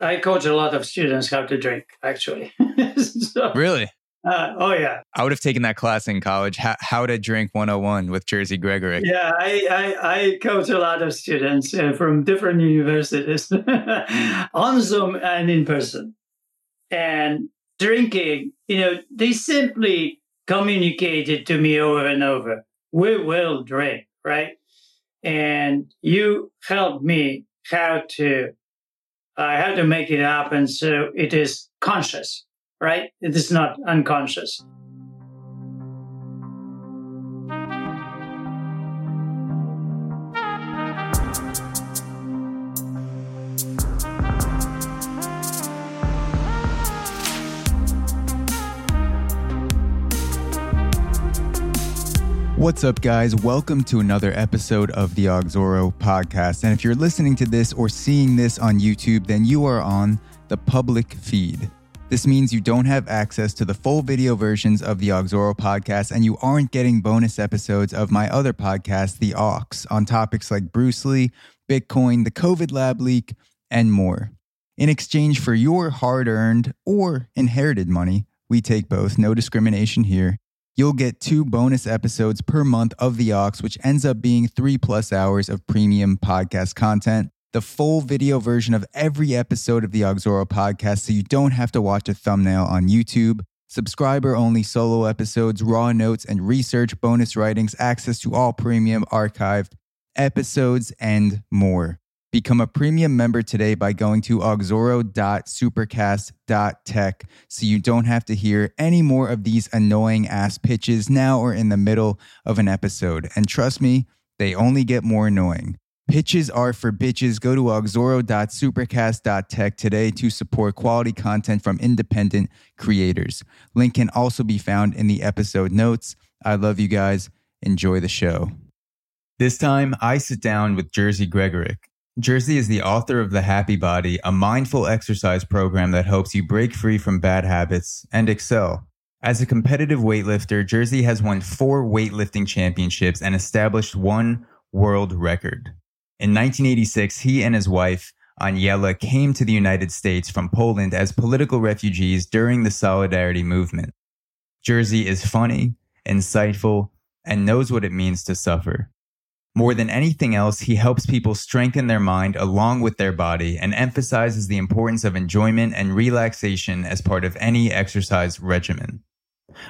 I coach a lot of students how to drink, actually. so, really? Uh, oh, yeah. I would have taken that class in college, how, how to Drink 101 with Jerzy Gregorek. Yeah, I, I, I coach a lot of students uh, from different universities on Zoom and in person. And drinking, you know, they simply communicated to me over and over we will drink, right? And you helped me how to uh, how to make it happen so it is conscious, right? It is not unconscious. What's up, guys? Welcome to another episode of the Auxoro podcast. And if you're listening to this or seeing this on YouTube, then you are on the public feed. This means you don't have access to the full video versions of the Auxoro podcast, and you aren't getting bonus episodes of my other podcast, The Aux, on topics like Bruce Lee, Bitcoin, the COVID lab leak, and more. In exchange for your hard earned or inherited money, we take both, no discrimination here you'll get two bonus episodes per month of The Aux, which ends up being three plus hours of premium podcast content. The full video version of every episode of the Auxoro podcast, so you don't have to watch a thumbnail on YouTube. Subscriber only solo episodes, raw notes, and research bonus writings, access to all premium archived episodes, and more. Become a premium member today by going to auxoro.supercast.tech so you don't have to hear any more of these annoying ass pitches now or in the middle of an episode. And trust me, they only get more annoying. Pitches are for bitches. Go to auxoro.supercast.tech today to support quality content from independent creators. Link can also be found in the episode notes. I love you guys. Enjoy the show. This time, I sit down with Jerzy Gregorek. Jerzy is the author of The Happy Body, a mindful exercise program that helps you break free from bad habits and excel. As a competitive weightlifter, Jerzy has won four weightlifting championships and established one world record. In 1986, he and his wife, Aniela, came to the United States from Poland as political refugees during the Solidarity movement. Jerzy is funny, insightful, and knows what it means to suffer. More than anything else, he helps people strengthen their mind along with their body and emphasizes the importance of enjoyment and relaxation as part of any exercise regimen.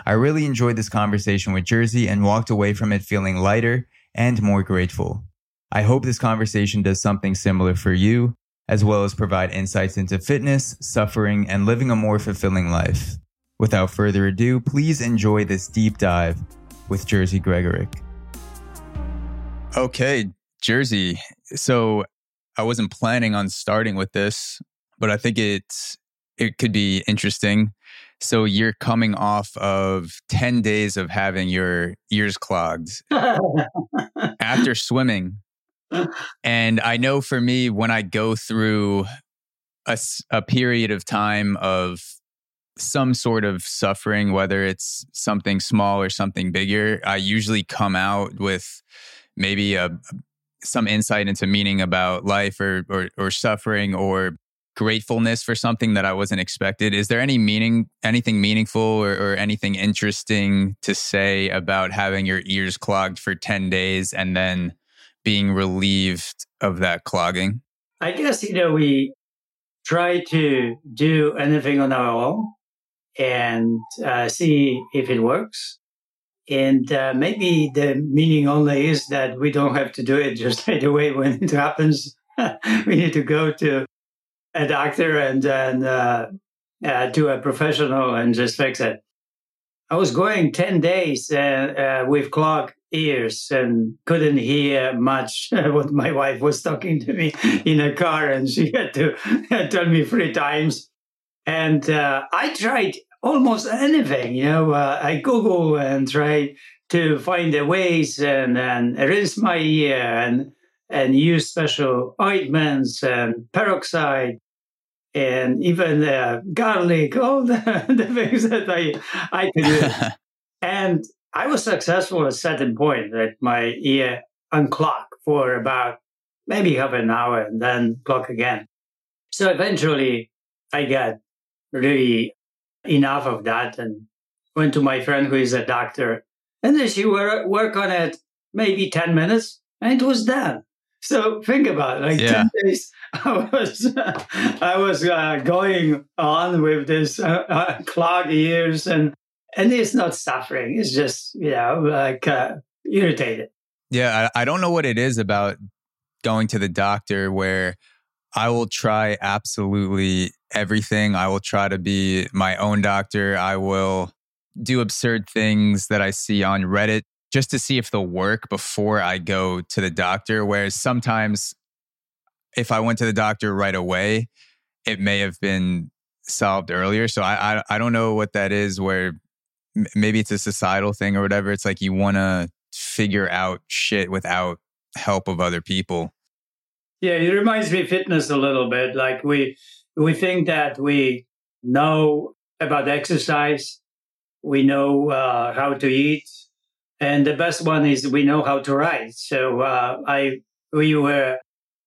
I really enjoyed this conversation with Jerzy and walked away from it feeling lighter and more grateful. I hope this conversation does something similar for you, as well as provide insights into fitness, suffering, and living a more fulfilling life. Without further ado, please enjoy this deep dive with Jerzy Gregorek. Okay, Jerzy. So I wasn't planning on starting with this, but I think it's it could be interesting. So you're coming off of 10 days of having your ears clogged after swimming. And I know for me, when I go through a, a period of time of some sort of suffering, whether it's something small or something bigger, I usually come out with maybe a, some insight into meaning about life or, or, or suffering or gratefulness for something that I wasn't expected. Is there any meaning, anything meaningful or, or, anything interesting to say about having your ears clogged for 10 days and then being relieved of that clogging? I guess, you know, we try to do anything on our own and uh, see if it works. And uh, maybe the meaning only is that we don't have to do it just right away when it happens. we need to go to a doctor and then uh, uh, to a professional and just fix it. I was going 10 days uh, uh, with clogged ears and couldn't hear much what my wife was talking to me in a car, and she had to tell me three times. And uh, I tried almost anything. You know, uh, I Google and try to find the ways and, and rinse my ear and and use special ointments and peroxide and even uh, garlic, all the, the, things that I I could do. and I was successful at a certain point that my ear unclogged for about maybe half an hour and then clock again. So eventually I got really enough of that and went to my friend who is a doctor. And then she work, work on it maybe 10 minutes and it was done. So think about it. Like Yeah. 10 days, I was, I was uh, going on with this uh, uh, clogged ears and, and it's not suffering. It's just, you know, like uh, irritated. Yeah, I, I don't know what it is about going to the doctor where I will try absolutely everything. I will try to be my own doctor. I will do absurd things that I see on Reddit just to see if they'll work before I go to the doctor. Whereas sometimes if I went to the doctor right away, it may have been solved earlier. So I I, I don't know what that is where maybe it's a societal thing or whatever. It's like you want to figure out shit without help of other people. Yeah, it reminds me fitness a little bit. Like we we think that we know about exercise, we know uh, how to eat, and the best one is we know how to write. So uh, I we were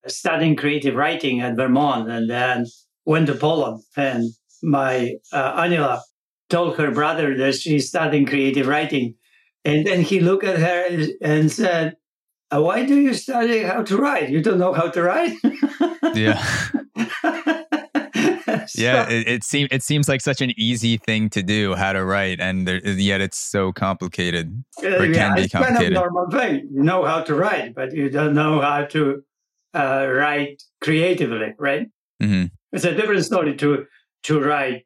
studying creative writing at Vermont, and then went to Poland, and my uh, Aniela told her brother that she's studying creative writing, and then he looked at her and said. "Uh, Why do you study how to write? You don't know how to write? Yeah. So- Yeah, it, it seems it seems like such an easy thing to do, how to write, and there, yet it's so complicated. Uh, or it can be it's kind of normal thing. You know how to write, but you don't know how to uh, write creatively, right? hmm It's a different story to to write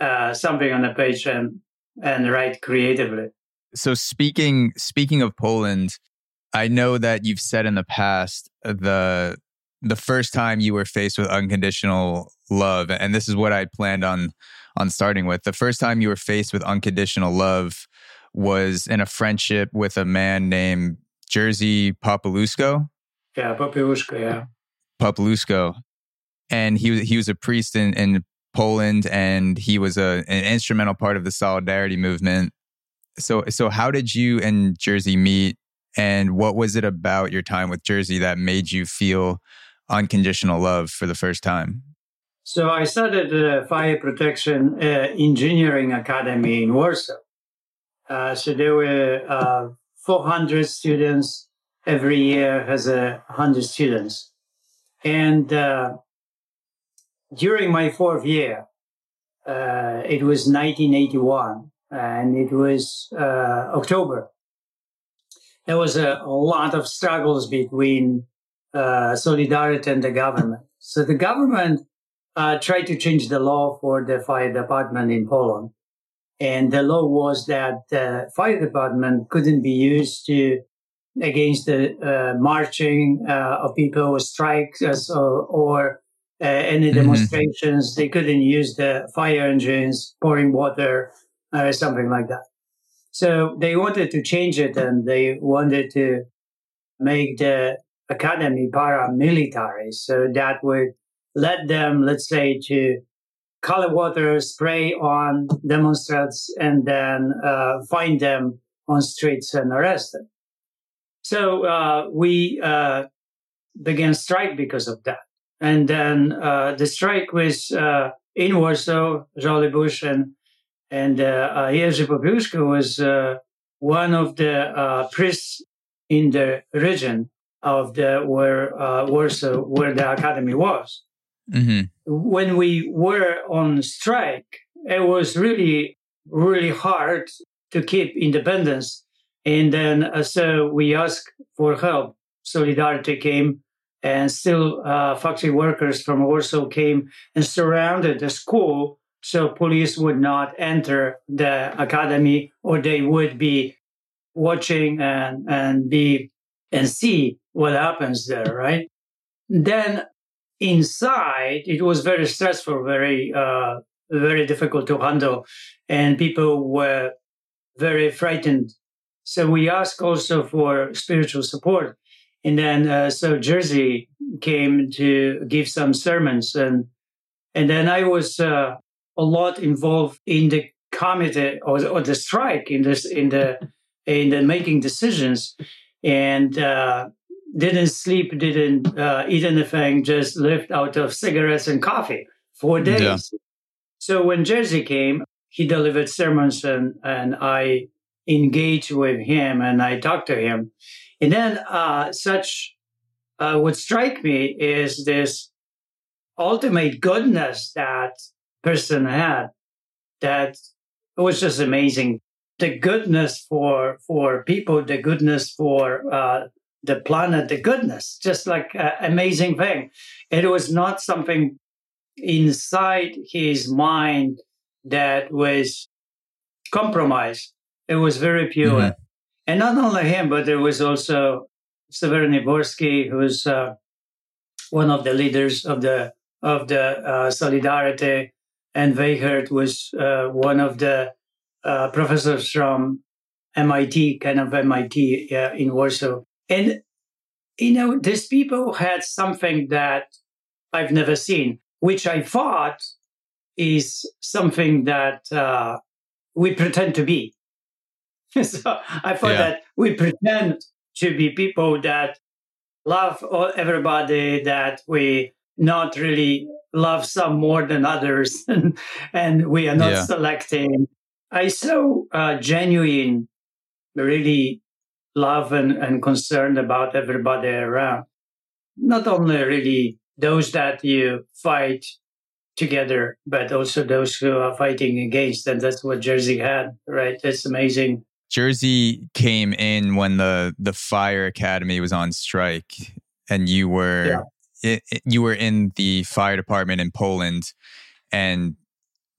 uh, something on a page and and write creatively. So speaking speaking of Poland, I know that you've said in the past uh, the the first time you were faced with unconditional love, and this is what I planned on on starting with. The first time you were faced with unconditional love was in a friendship with a man named Jerzy Papalusko. Yeah, Popiełuszko, yeah. Papalusko, and he was he was a priest in, in Poland, and he was a an instrumental part of the solidarity movement. So so how did you and Jerzy meet, and what was it about your time with Jerzy that made you feel unconditional love for the first time? So I started the Fire Protection uh, Engineering Academy in Warsaw. Uh, so there were uh, 400 students every year, has a 100 students. And uh, during my fourth year, uh, it was 1981, and it was uh, October. There was a, a lot of struggles between uh, Solidarity and the government. So the government uh, tried to change the law for the fire department in Poland. And the law was that the fire department couldn't be used to against the uh, marching uh, of people, with strikes, or, or uh, any Mhm. demonstrations. They couldn't use the fire engines, pouring water, or something like that. So they wanted to change it, and they wanted to make the academy paramilitary, so that would let them, let's say, to color water, spray on demonstrants, and then uh, find them on streets and arrest them. So uh, we uh, began strike because of that. And then uh, the strike was uh, in Warsaw, Żoliborz and and uh, uh, Jerzy Popiełuszko was uh, one of the uh, priests in the region of the where uh, Warsaw, where the academy was hmm when we were on strike, it was really, really hard to keep independence. And then, uh, so we asked for help. Solidarity came, and still uh, factory workers from Warsaw came and surrounded the school so police would not enter the academy or they would be watching and, and be and see what happens there, right? Then inside it was very stressful very uh, very difficult to handle and people were very frightened so we asked also for spiritual support and then uh, so Jerzy came to give some sermons and and then i was uh, a lot involved in the committee or, or the strike in this in the in the making decisions and uh, didn't sleep, didn't uh, eat anything, just lived out of cigarettes and coffee for days. Yeah. So when Jerzy came, he delivered sermons and, and I engaged with him and I talked to him. And then uh, such uh, what strike me is this ultimate goodness that person had that was just amazing. The goodness for for people, the goodness for uh, the planet, the goodness, just like uh, amazing thing. It was not something inside his mind that was compromised. It was very pure. Mm-hmm. And not only him, but there was also Seweryn Jaworski, who's uh, one of the leaders of the of the uh, Solidarity, and Weichert was uh, one of the uh, professors from MIT, kind of MIT uh, in Warsaw. And you know, these people had something that I've never seen, which I thought is something that uh, we pretend to be. so I thought yeah. that we pretend to be people that love everybody, that we not really love some more than others, and, and we are not yeah. selecting. I so uh, genuine, really love and, and concerned about everybody around. Not only really those that you fight together, but also those who are fighting against. And that's what Jerzy had, right? That's amazing. Jerzy came in when the the fire academy was on strike, and you were yeah. It, it, you were in the fire department in Poland, and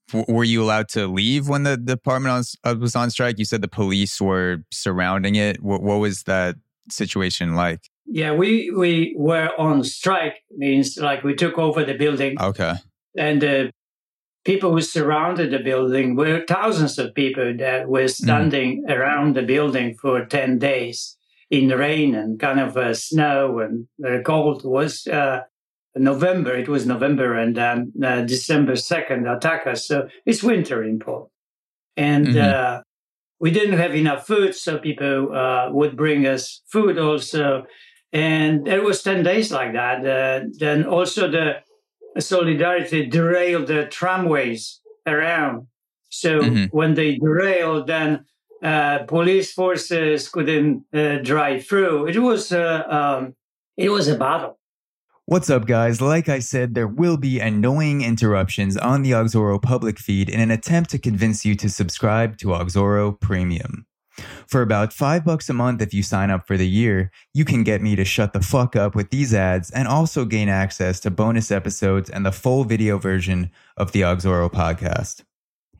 w- were you allowed to leave when the, the department was, uh, was on strike? You said the police were surrounding it. W- what was that situation like? Yeah, we we were on strike. Means like we took over the building. Okay. And the people who surrounded the building were thousands of people that were mm-hmm. standing mm. around the building for 10 days in rain and kind of uh, snow and very cold. Was uh, November. It was November and um, uh, December 2nd attack us. So it's winter in Poland. And mm-hmm. Uh, we didn't have enough food, so people uh, would bring us food also. And it was 10 days like that. Uh, then also the Solidarity derailed the tramways around. So mm-hmm. when they derailed, then uh, police forces couldn't uh, drive through. It was uh, um, it was a battle. What's up, guys? Like I said, there will be annoying interruptions on the Auxoro public feed in an attempt to convince you to subscribe to Auxoro Premium. For about five bucks a month if you sign up for the year, you can get me to shut the fuck up with these ads and also gain access to bonus episodes and the full video version of the Auxoro podcast.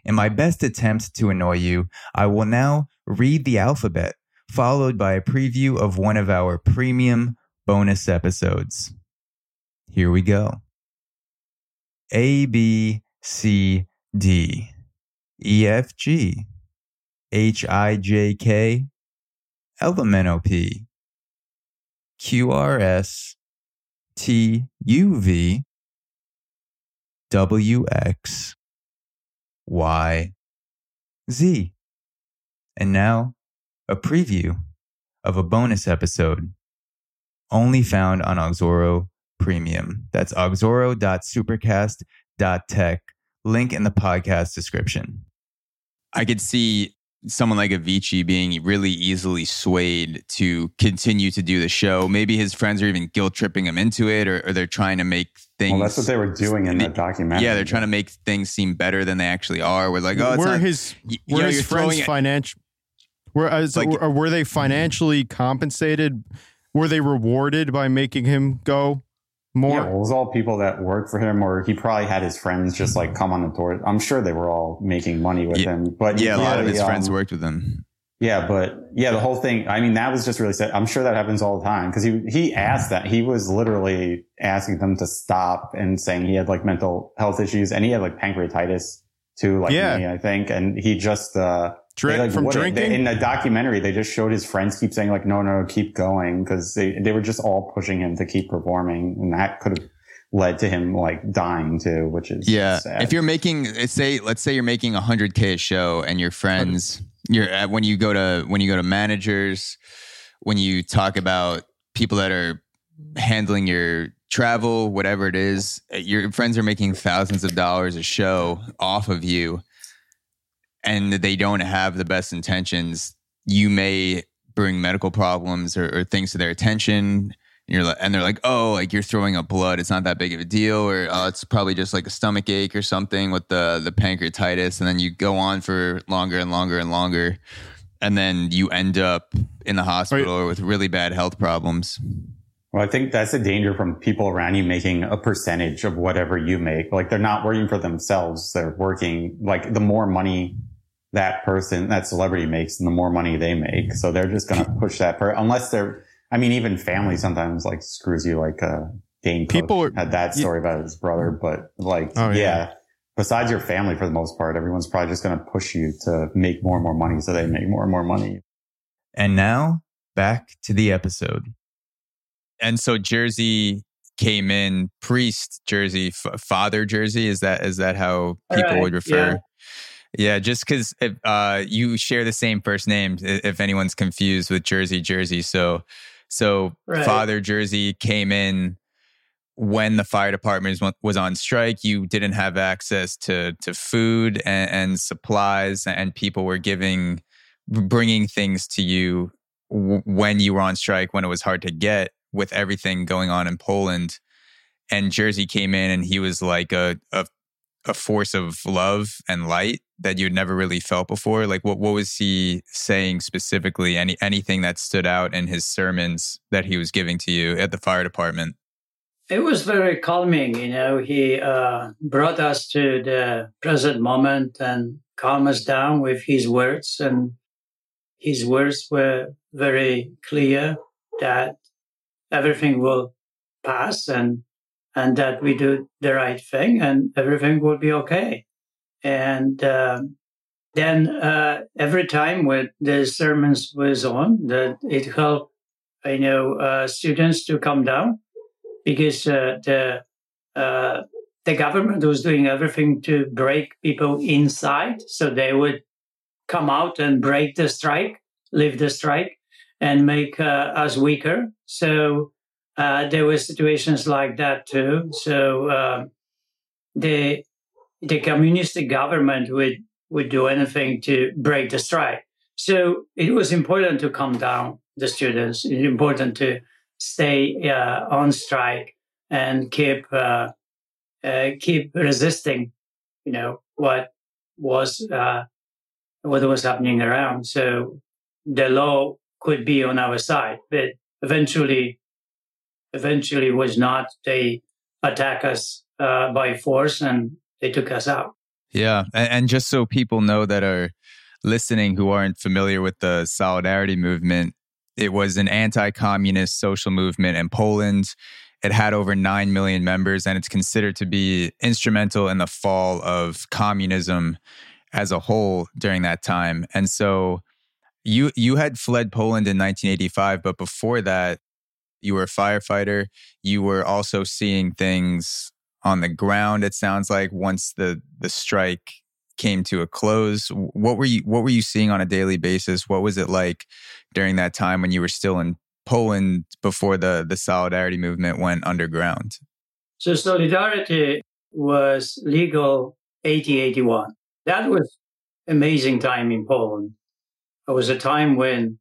In my best attempt to annoy you, I will now read the alphabet, followed by a preview of one of our premium bonus episodes. Here we go. A, B, C, D, E, F, G, H I J K, L M N O P, Q R S, T U V, W X, Y, Z. And now, a preview of a bonus episode only found on Auxoro Premium. That's auxoro.supercast.tech. Link in the podcast description. I could see someone like Avicii being really easily swayed to continue to do the show. Maybe his friends are even guilt tripping him into it, or, or they're trying to make things. Well, that's what they were doing in that documentary. Yeah, they're trying to make things seem better than they actually are. We're like, oh, were not, his were know, his friends financial? Were as, like, or were they financially compensated? Were they rewarded by making him go? more. Yeah, well, it was all people that worked for him, or he probably had his friends just like come on the tour. I'm sure they were all making money with yeah, him. But yeah, a lot of his um, friends worked with him. Yeah, but yeah, the whole thing. I mean, that was just really sad. I'm sure that happens all the time because he he asked that he was literally asking them to stop and saying he had like mental health issues and he had like pancreatitis too, like yeah. me, I think, and he just uh Drink, like, from drinking? They, in the documentary, they just showed his friends keep saying like, no, no, keep going. Cause they, they were just all pushing him to keep performing. And that could have led to him like dying too, which is yeah. Sad. If you're making, say, let's say you're making a hundred K a show and your friends, you're when you go to, when you go to managers, when you talk about people that are handling your travel, whatever it is, eh, your friends are making thousands of dollars a show off of you and they don't have the best intentions, you may bring medical problems or, or things to their attention. And you're like, and they're like, oh, like you're throwing up blood. It's not that big of a deal, or oh, it's probably just like a stomach ache or something with the the pancreatitis. And then you go on for longer and longer and longer, and then you end up in the hospital or with really bad health problems. Well, I think that's a danger from people around you making a percentage of whatever you make. Like they're not working for themselves. They're working like the more money that person, that celebrity makes and the more money they make. So they're just going to push that per, unless they're, I mean, even family sometimes like screws you like, uh, Dane people are, had that story yeah. about his brother, but like, oh, yeah. yeah. Besides your family, for the most part, everyone's probably just going to push you to make more and more money so they make more and more money. And now back to the episode. And so Jerzy came in priest Jerzy, f- father Jerzy. Is that is that how people right. would refer? Yeah. Yeah, just because uh, you share the same first name, if anyone's confused with Jerzy, Jerzy. So, so right. Father Jerzy came in when the fire department was on strike. You didn't have access to to food and, and supplies, and people were giving, bringing things to you when you were on strike, when it was hard to get, with everything going on in Poland. And Jerzy came in, and he was like a, a a force of love and light that you'd never really felt before? Like what what was he saying specifically? Any anything that stood out in his sermons that he was giving to you at the fire department? It was very calming, you know. He uh, brought us to the present moment and calmed us down with his words, and his words were very clear that everything will pass and and that we do the right thing and everything will be okay. And uh, then uh, every time when the sermons was on, that it helped, I know, uh, students to come down because uh, the uh, the government was doing everything to break people inside, so they would come out and break the strike, leave the strike, and make uh, us weaker. So there were situations like that too. So the the communist government would would do anything to break the strike. So it was important to calm down the students. It's important to stay uh, on strike and keep uh, uh, keep resisting. You know what was uh, what was happening around. So the law could be on our side, but eventually eventually was not. They attack us uh, by force and they took us out. Yeah. And, and just so people know that are listening who aren't familiar with the Solidarity movement, it was an anti communist social movement in Poland. It had over 9 million members, and it's considered to be instrumental in the fall of communism as a whole during that time. And so you you had fled Poland in 1985, but before that, you were a firefighter. You were also seeing things on the ground. It sounds like once the the strike came to a close. What were you What were you seeing on a daily basis? What was it like during that time when you were still in Poland before the the Solidarity movement went underground? So Solidarity was legal 1881. That was amazing time in Poland. It was a time when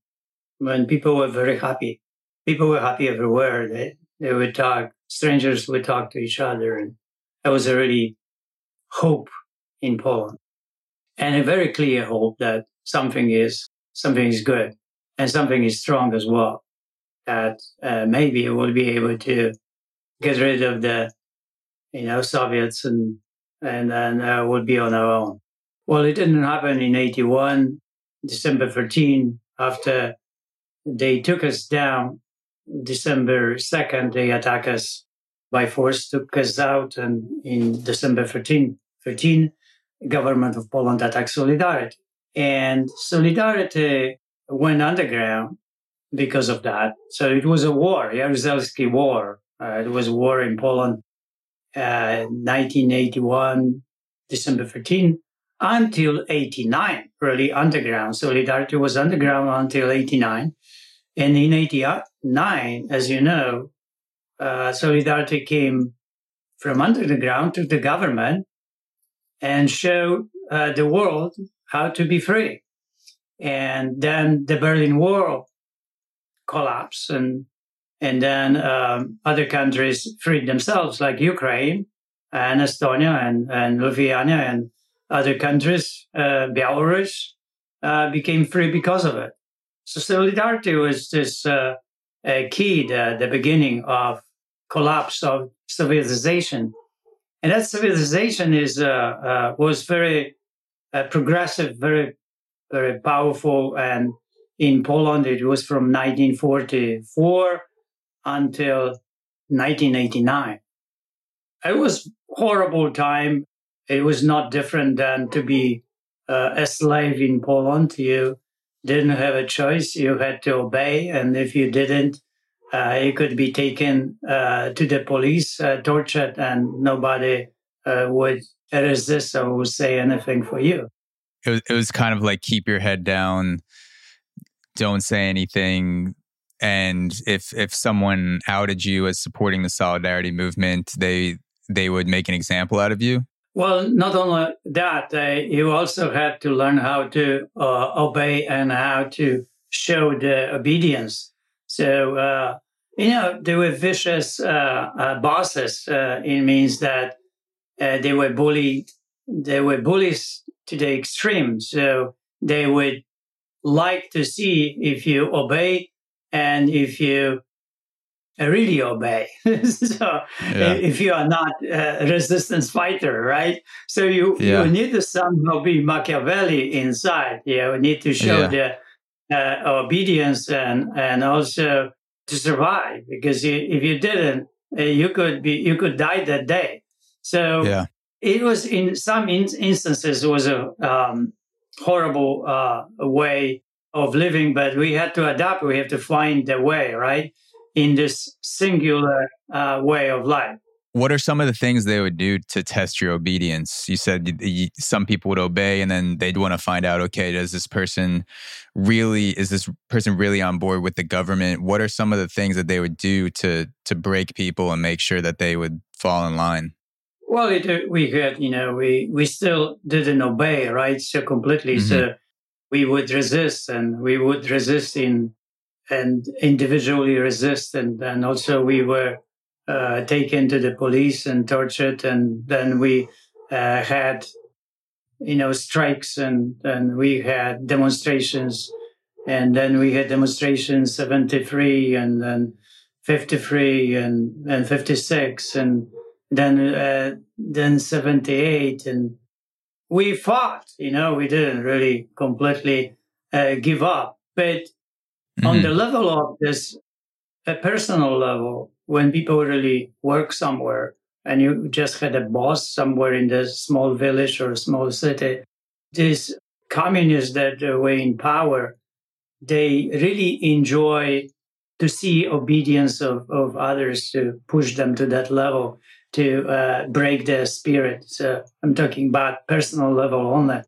when people were very happy people were happy everywhere. They, they would talk, strangers would talk to each other. And that was a really hope in Poland and a very clear hope that something is, something is good and something is strong as well. That uh, maybe we'll be able to get rid of the, you know, Soviets and, and then uh, we'll be on our own. Well, it didn't happen in 81, December 13, after they took us down December 2nd, they attack us by force, took us out. And in December 13, 13 government of Poland attacked Solidarity. And Solidarity went underground because of that. So it was a war, Jaruzelski War. Uh, it was a war in Poland, uh, 1981, December 13, until 89, really underground. Solidarity was underground until 89. And in 80, nine, as you know, uh, Solidarity came from under the ground to the government and showed uh, the world how to be free. And then the Berlin Wall collapsed, and and then um, other countries freed themselves, like Ukraine and Estonia and, and Lithuania and other countries, uh, Belarus, uh, became free because of it. So solidarity was this uh, key, the, the beginning of collapse of civilization. And that civilization is uh, uh, was very uh, progressive, very very powerful, and in Poland it was from 1944 until 1989. It was horrible time. It was not different than to be uh, a slave in Poland. To you didn't have a choice. You had to obey, and if you didn't, uh, you could be taken uh, to the police, uh, tortured, and nobody uh, would resist or would say anything for you. It was, it was kind of like keep your head down, don't say anything, and if if someone outed you as supporting the solidarity movement, they they would make an example out of you. Well, not only that, uh, you also had to learn how to uh, obey and how to show the obedience. So, uh, you know, they were vicious uh, uh, bosses. Uh, it means that they were bullied. They were bullies to the extreme. So they would like to see if you obey and if you really obey. so yeah. if you are not a resistance fighter, right? So you, yeah. you need to somehow be Machiavelli inside. You need to show yeah. the uh, obedience and, and also to survive because if you didn't, uh, you could be, you could die that day. So yeah. it was in some in- instances, was a um, horrible uh, way of living, but we had to adapt. We have to find the way, right? In this singular uh, way of life. What are some of the things they would do to test your obedience? You said some people would obey and then they'd want to find out, okay, does this person really, is this person really on board with the government? What are some of the things that they would do to, to break people and make sure that they would fall in line? Well, it, uh, we had, you know, we, we still didn't obey, right? So completely. Mm-hmm. So we would resist and we would resist in and individually resist. And, and also we were uh, taken to the police and tortured. And then we uh, had, you know, strikes and, and we had demonstrations. And then we had demonstrations 73 and then 53 and, and 56 and then, uh, then 78. And we fought, you know, we didn't really completely uh, give up. But Mm-hmm. On the level of this, a personal level, when people really work somewhere and you just had a boss somewhere in the small village or small city, these communists that were in power, they really enjoy to see obedience of, of others to push them to that level to uh, break their spirit. So I'm talking about personal level only.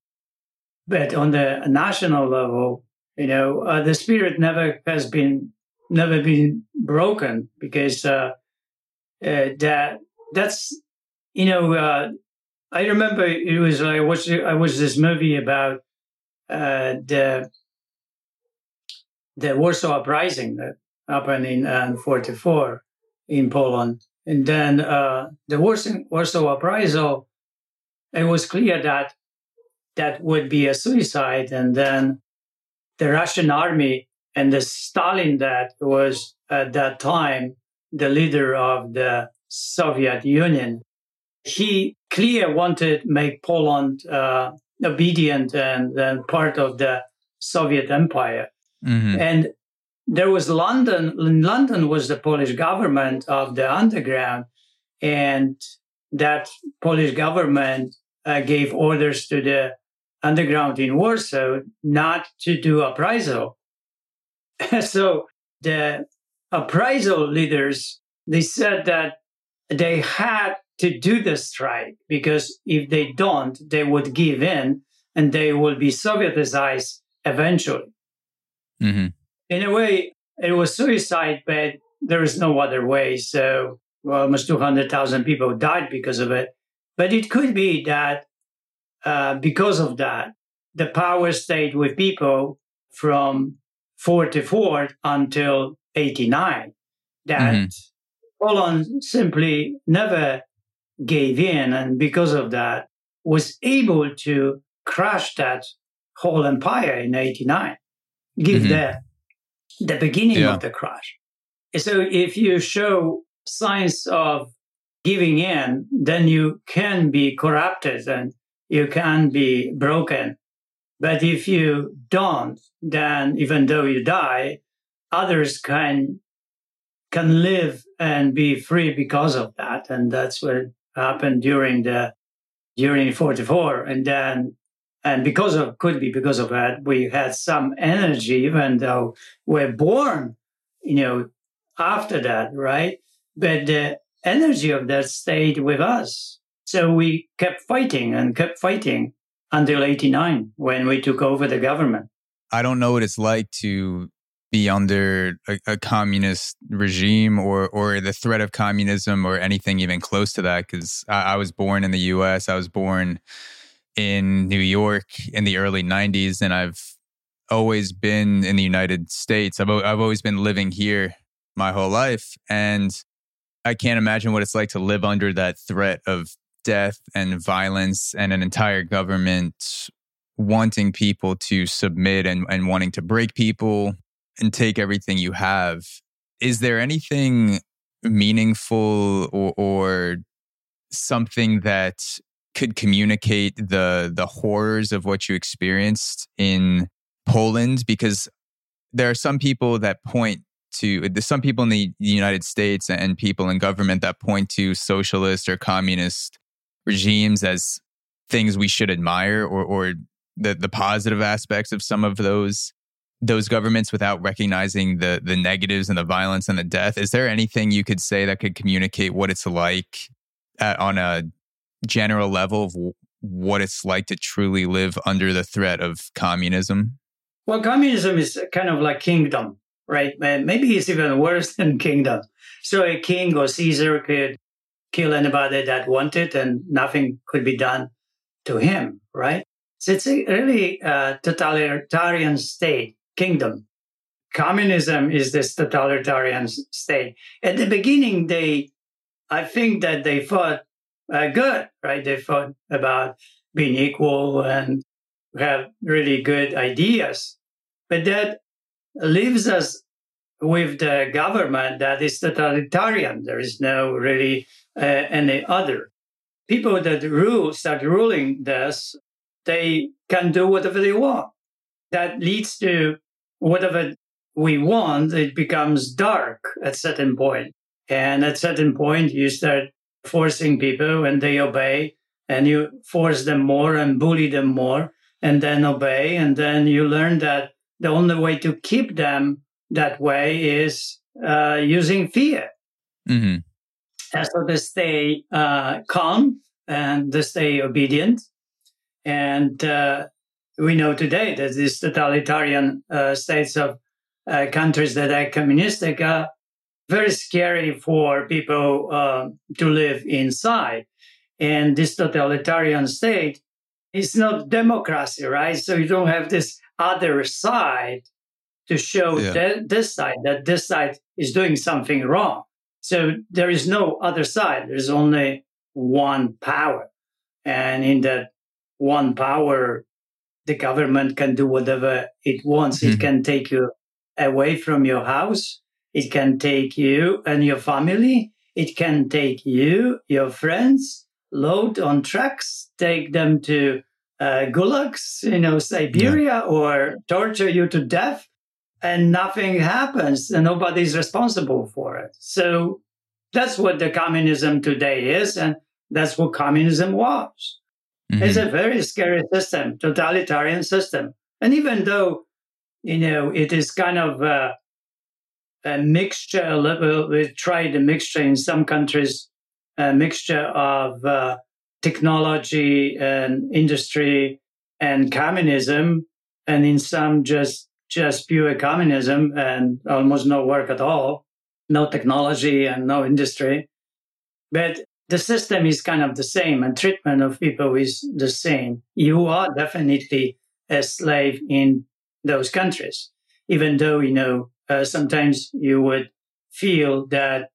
But on the national level, you know, uh, the spirit never has been never been broken because uh, uh, that that's you know uh, I remember it was I watched I watched this movie about uh, the the Warsaw uprising that happened in uh, 44 in Poland, and then the Warsaw, Warsaw uprising. It was clear that that would be a suicide, and then the Russian army and the Stalin that was at that time the leader of the Soviet Union, he clear wanted to make Poland uh, obedient and, and, part of the Soviet Empire. Mm-hmm. And there was London. London was the Polish government of the underground, and that Polish government uh, gave orders to the underground in Warsaw not to do appraisal. so the appraisal leaders, they said that they had to do the strike because if they don't, they would give in and they will be Sovietized eventually. Mm-hmm. In a way, it was suicide, but there is no other way. So well, almost 200,000 people died because of it. But it could be that uh, because of that, the power stayed with people from 44 until 89. That mm-hmm. Poland simply never gave in. And because of that, was able to crush that whole empire in 89, give mm-hmm. the, the beginning yeah. of the crash. So if you show signs of giving in, then you can be corrupted and you can be broken. But if you don't, then even though you die, others can can live and be free because of that. And that's what happened during the during 44. And then and because of could be because of that, we had some energy, even though we're born, you know, after that, right? But the energy of that stayed with us. So we kept fighting and kept fighting until 89 when we took over the government. I don't know what it's like to be under a, a, communist regime or or the threat of communism or anything even close to that because I, I, was born in the U.S. I was born in New York in the early '90s, and I've always been in the United States. I've I've always been living here my whole life, and I can't imagine what it's like to live under that threat of death and violence and an entire government wanting people to submit and, and wanting to break people and take everything you have. Is there anything meaningful or, or something that could communicate the the horrors of what you experienced in Poland? Because there are some people that point to there's some people in the United States and people in government that point to socialist or communist regimes as things we should admire or or the the positive aspects of some of those those governments without recognizing the the negatives and the violence and the death is there anything you could say that could communicate what it's like at, on a general level of what it's like to truly live under the threat of communism well communism is kind of like kingdom right? Maybe it's even worse than kingdom. So a king or Caesar could kill anybody that wanted and nothing could be done to him, right? So it's a really uh, totalitarian state, kingdom. Communism is this totalitarian state. At the beginning, they, I think that they fought uh, good, right? They fought about being equal and have really good ideas. But that leaves us with the government that is totalitarian. There is no really uh, the other. People that rule, start ruling this, they can do whatever they want. That leads to whatever we want, it becomes dark at certain point. And at certain point, you start forcing people and they obey and you force them more and bully them more and then obey. And then you learn that the only way to keep them that way is uh, using fear. Mm-hmm. And so they stay uh, calm and they stay obedient. And uh, we know today that these totalitarian uh, states of uh, countries that are communistic are very scary for people uh, to live inside. And this totalitarian state is not democracy, right? So you don't have this other side to show yeah. this side that this side is doing something wrong. So there is no other side. There's only one power. And in that one power, the government can do whatever it wants. Mm-hmm. It can take you away from your house. It can take you and your family. It can take you, your friends, load on trucks, take them to uh, gulags, you know, Siberia, yeah. or torture you to death, and nothing happens, and nobody's responsible for it. So that's what the communism today is, and that's what communism was. Mm-hmm. It's a very scary system, totalitarian system. And even though, you know, it is kind of a, a mixture, we tried a mixture in some countries, a mixture of uh, technology and industry and communism, and in some just just pure communism and almost no work at all, no technology and no industry. But the system is kind of the same and treatment of people is the same. You are definitely a slave in those countries, even though, you know, uh, sometimes you would feel that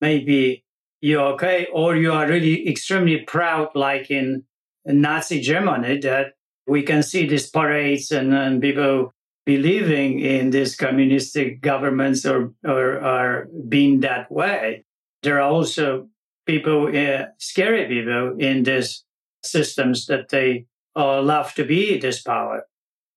maybe you're okay or you are really extremely proud, like in Nazi Germany, that we can see these parades and, and people believing in these communistic governments or, or are being that way. There are also people, uh, scary people in these systems that they uh, love to be this power.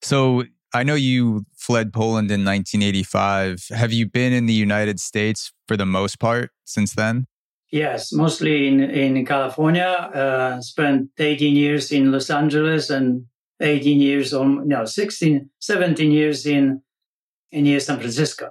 So I know you fled Poland in 1985. Have you been in the United States for the most part since then? Yes, mostly in, in California. Uh, spent 18 years in Los Angeles and 18 years, or no, 16, 17 years in, in San Francisco.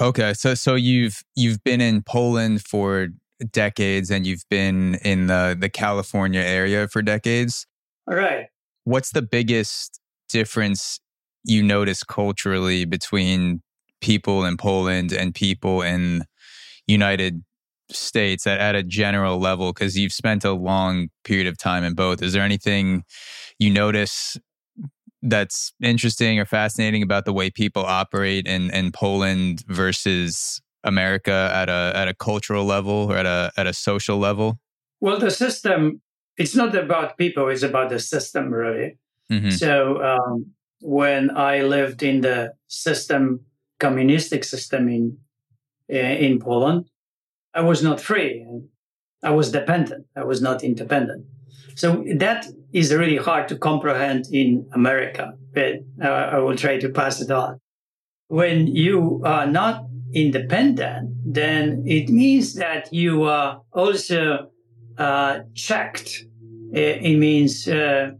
Okay. So, so you've, you've been in Poland for decades and you've been in the, the California area for decades. All right. What's the biggest difference you notice culturally between people in Poland and people in United States at, at a general level? Because you've spent a long period of time in both. Is there anything you notice that's interesting or fascinating about the way people operate in, in Poland versus America at a at a cultural level or at a at a social level? Well, the system it's not about people; it's about the system, really. Mm-hmm. So um, when I lived in the system, communistic system in eh, in Poland, I was not free. I was dependent. I was not independent. So that is really hard to comprehend in America, but uh, I will try to pass it on. When you are not independent, then it means that you are also uh, checked. It, it means uh,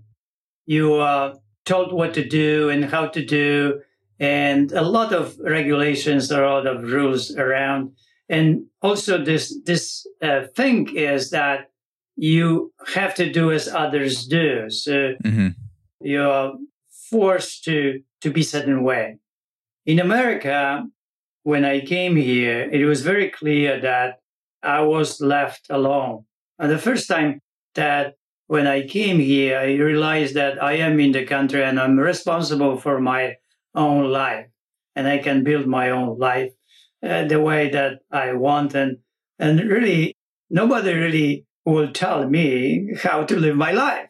you are told what to do and how to do, and a lot of regulations, a lot of rules around. And also, this this uh, thing is that you have to do as others do. So mm-hmm. you're forced to to be certain way. In America, when I came here, it was very clear that I was left alone. And the first time that when I came here, I realized that I am in the country and I'm responsible for my own life and I can build my own life uh, the way that I want. And, and really, nobody really will tell me how to live my life.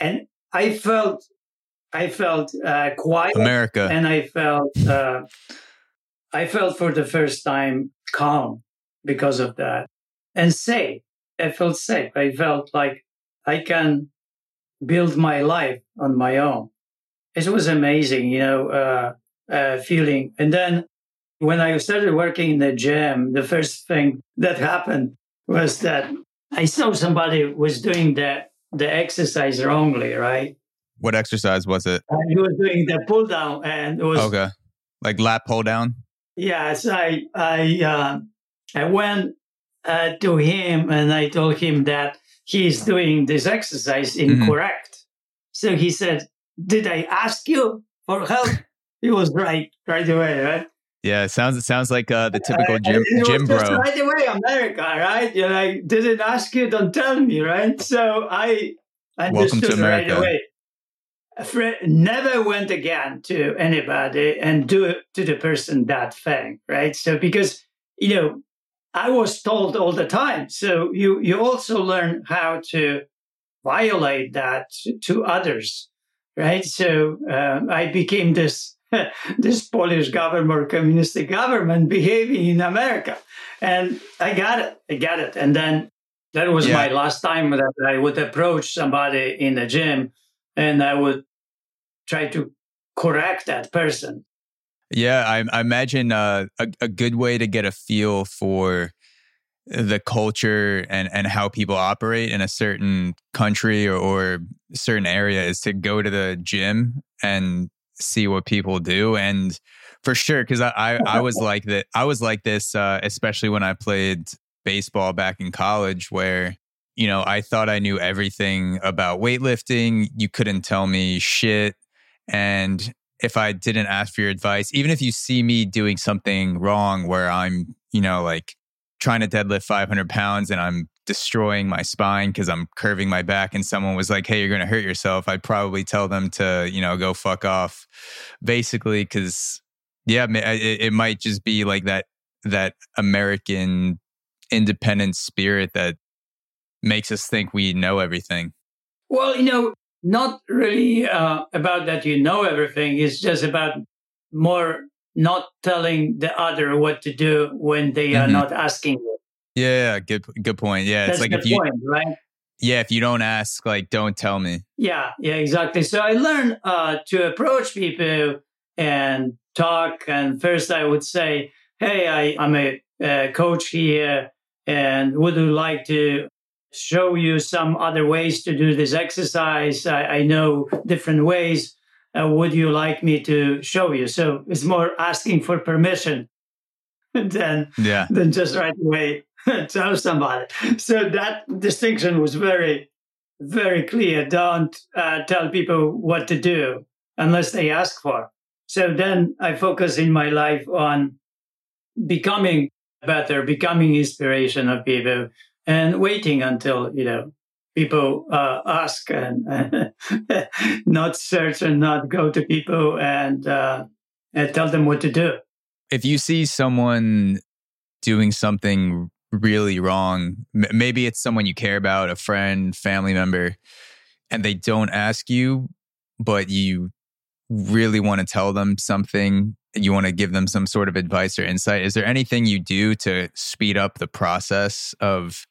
And I felt, I felt uh, quiet. America. And I felt, uh, I felt for the first time calm because of that and safe. I felt safe. I felt like I can build my life on my own. It was amazing, you know, uh, uh, feeling. And then when I started working in the gym, the first thing that happened was that I saw somebody was doing the the exercise wrongly, right? What exercise was it? Uh, he was doing the pull down, and it was okay, like lat pull down. Yes, I I uh, I went uh, to him and I told him that he's doing this exercise mm-hmm. incorrect. Mm-hmm. So he said, "Did I ask you for help?" he was right right away, right? Yeah, it sounds it sounds like uh, the typical gym gym bro. Right away, America, right? You're like, didn't ask you, don't tell me, right? So I understood Welcome to America. right away. never went again to anybody and do to the person that thing, right? So because you know I was told all the time. So you, you also learn how to violate that to others, right? So uh, I became this, this Polish government, communist government behaving in America. And I got it. I got it. And then that was yeah. my last time that I would approach somebody in the gym and I would try to correct that person yeah, I, I imagine uh, a, a good way to get a feel for the culture and, and how people operate in a certain country or, or certain area is to go to the gym and see what people do. And for sure, because I, I, I, was like that. I was like this, uh, especially when I played baseball back in college, where you know I thought I knew everything about weightlifting. You couldn't tell me shit, and if I didn't ask for your advice, even if you see me doing something wrong where I'm, you know, like trying to deadlift 500 pounds and I'm destroying my spine because I'm curving my back and someone was like, hey, you're going to hurt yourself, I'd probably tell them to, you know, go fuck off. Basically, because, yeah, it, it might just be like that, that American independent spirit that makes us think we know everything. Well, you know, not really uh, about that you know everything. It's just about more not telling the other what to do when they mm-hmm. are not asking you. Yeah, good good point. Yeah, That's it's like if you point, right? Yeah, if you don't ask, like don't tell me. Yeah, yeah, exactly. So I learned uh, to approach people and talk. And first, I would say, "Hey, I, I'm a, a coach here, and would you like to show you some other ways to do this exercise? I, I know different ways. Uh, would you like me to show you?" So it's more asking for permission than yeah. than just right away tell somebody. So that distinction was very, very clear. Don't uh, tell people what to do unless they ask for. So then I focus in my life on becoming better, becoming inspiration of people, and waiting until you know people uh, ask and not search and not go to people and, uh, and tell them what to do. If you see someone doing something really wrong. M- maybe it's someone you care about, a friend, family member, and they don't ask you, but you really want to tell them something. You want to give them some sort of advice or insight. Is there anything you do to speed up the process of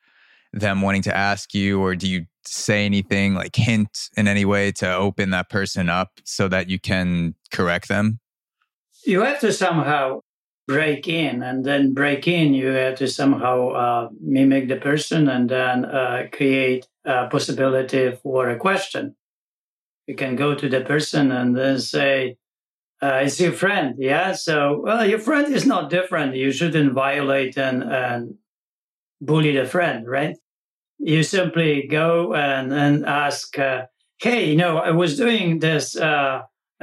them wanting to ask you, or do you say anything like hint in any way to open that person up so that you can correct them? You have to somehow break in and then break in you have to somehow uh, mimic the person and then uh, create a possibility for a question. You can go to the person and then say uh, it's your friend? Yeah so well your friend is not different. You shouldn't violate and, and bully the friend right? You simply go and, and ask uh, hey you know i was doing this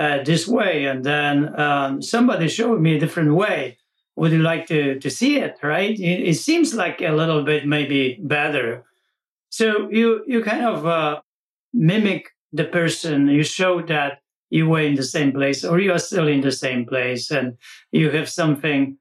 uh, this way, and then um, somebody showed me a different way. Would you like to to see it? Right? It, it seems like a little bit maybe better. So you you kind of uh, mimic the person. You show that you were in the same place, or you are still in the same place, and you have something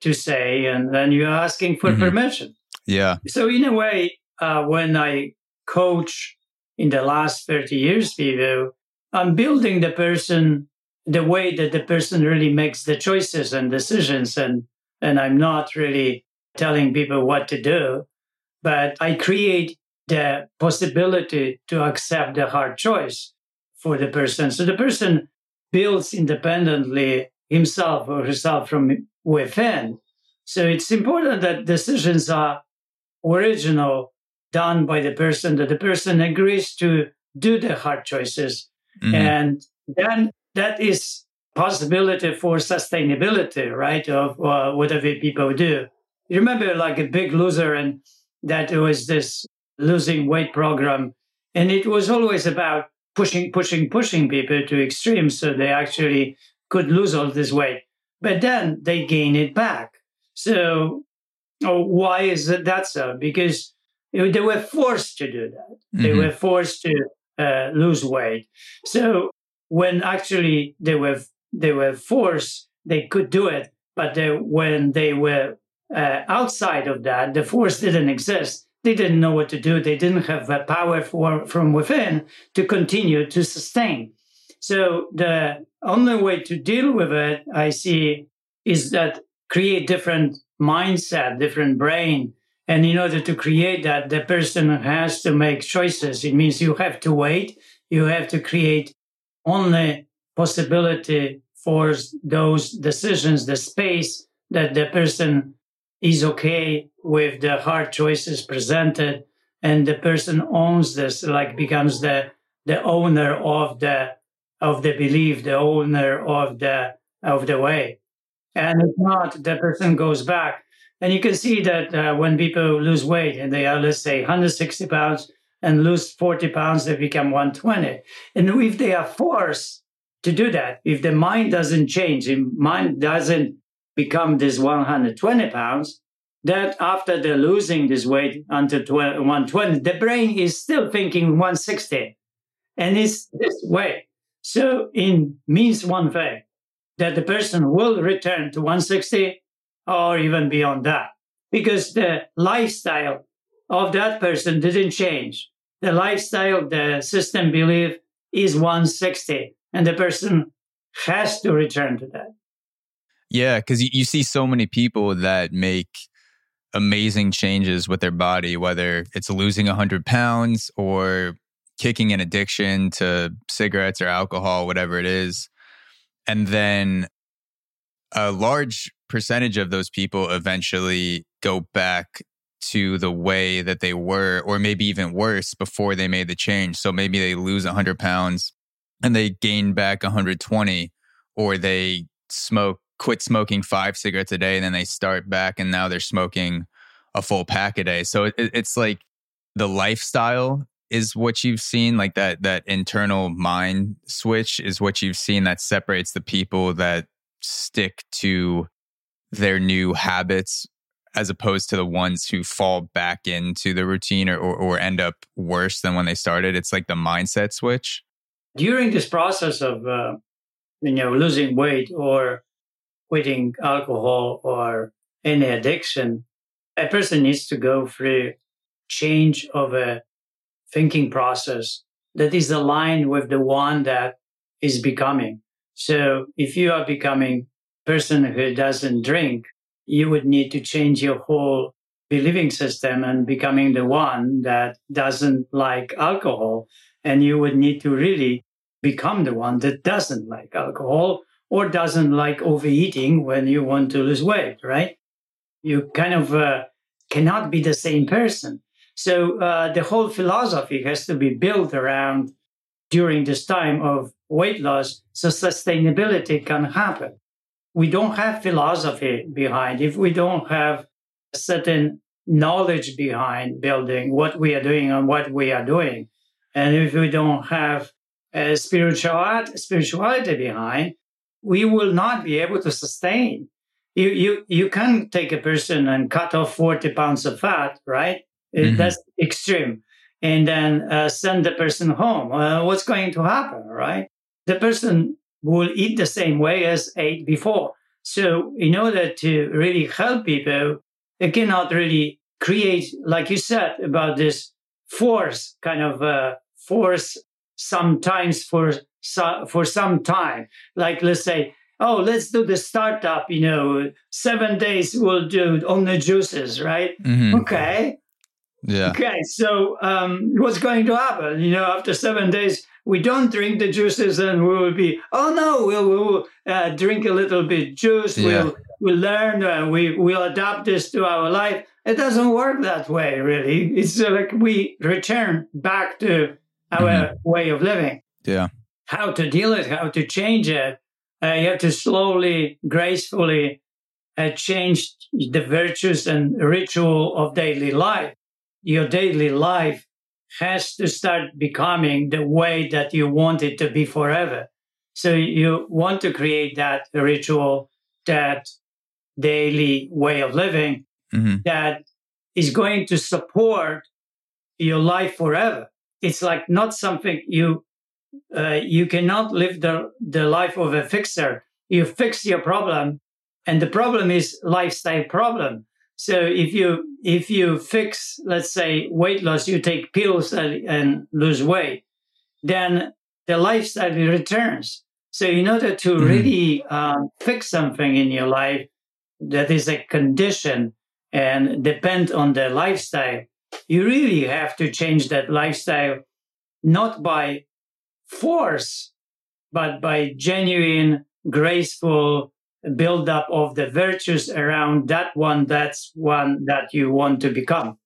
to say, and then you're asking for mm-hmm. permission. Yeah. So in a way, uh, when I coach in the last 30 years, people, I'm building the person the way that the person really makes the choices and decisions and and I'm not really telling people what to do, but I create the possibility to accept the hard choice for the person. So the person builds independently himself or herself from within. So it's important that decisions are original, done by the person, that the person agrees to do the hard choices Mm-hmm. And then that is possibility for sustainability, right, of uh, whatever people do. You remember like a big loser and that was this losing weight program. And it was always about pushing, pushing, pushing people to extremes so they actually could lose all this weight. But then they gain it back. So oh, why is that so? Because they were forced to do that. Mm-hmm. They were forced to uh, lose weight. So when actually they were they were forced, they could do it. But they, when they were uh, outside of that, the force didn't exist. They didn't know what to do. They didn't have the power for, from within to continue to sustain. So the only way to deal with it, I see, is that create different mindset, different brain, and in order to create that, the person has to make choices. It means you have to wait. You have to create only possibility for those decisions, the space that the person is okay with the hard choices presented. And the person owns this, like becomes the, the owner of the, of the belief, the owner of the, of the way. And if not, the person goes back and you can see that uh, when people lose weight and they are, let's say, 160 pounds and lose 40 pounds, they become 120. And if they are forced to do that. If the mind doesn't change, if mind doesn't become this 120 pounds, that after they're losing this weight until 120, the brain is still thinking 160. And it's this way. So it means one thing, that the person will return to 160 or even beyond that because the lifestyle of that person didn't change. The lifestyle, the system belief is 160 and the person has to return to that. Yeah, because you, see so many people that make amazing changes with their body, whether it's losing 100 pounds or kicking an addiction to cigarettes or alcohol, whatever it is. And then a large percentage of those people eventually go back to the way that they were, or maybe even worse before they made the change. So maybe they lose 100 pounds and they gain back 120, or they smoke, quit smoking five cigarettes a day, and then they start back and now they're smoking a full pack a day. So it, it's like the lifestyle is what you've seen like that that internal mind switch is what you've seen that separates the people that stick to their new habits as opposed to the ones who fall back into the routine or, or, or end up worse than when they started it's like the mindset switch during this process of uh, you know losing weight or quitting alcohol or any addiction a person needs to go through change of a thinking process that is aligned with the one that is becoming. So if you are becoming person who doesn't drink, you would need to change your whole believing system and becoming the one that doesn't like alcohol. And you would need to really become the one that doesn't like alcohol or doesn't like overeating when you want to lose weight, right? You kind of uh, cannot be the same person. So uh, the whole philosophy has to be built around during this time of weight loss so sustainability can happen. We don't have philosophy behind. If we don't have certain knowledge behind building what we are doing and what we are doing, and if we don't have a spirituality, spirituality behind, we will not be able to sustain. You, you, you can take a person and cut off 40 pounds of fat, right? Mm-hmm. That's extreme. And then uh, send the person home. Uh, what's going to happen, right? The person will eat the same way as ate before. So, in order to really help people, they cannot really create, like you said, about this force kind of uh, force sometimes for for some time. Like let's say, oh, let's do the startup. You know, seven days we'll do on the juices, right? Mm-hmm. Okay, yeah. Okay, so um, what's going to happen? You know, after seven days, we don't drink the juices, and we will be, oh no, we'll, we'll uh, drink a little bit juice. Yeah. We'll we'll learn. Uh, we we'll adapt this to our life. It doesn't work that way, really. It's uh, like we return back to our mm-hmm. way of living. Yeah. How to deal it? How to change it? Uh, you have to slowly, gracefully uh, change the virtues and ritual of daily life your daily life has to start becoming the way that you want it to be forever. So you want to create that ritual, that daily way of living mm-hmm. that is going to support your life forever. It's like not something you uh, you cannot live the the life of a fixer. You fix your problem, and the problem is lifestyle problem. So if you if you fix, let's say, weight loss, you take pills and, and lose weight, then the lifestyle returns. So in order to mm-hmm. really um, fix something in your life that is a condition and depend on the lifestyle, you really have to change that lifestyle, not by force, but by genuine, graceful, buildup of the virtues around that one that's one that you want to become.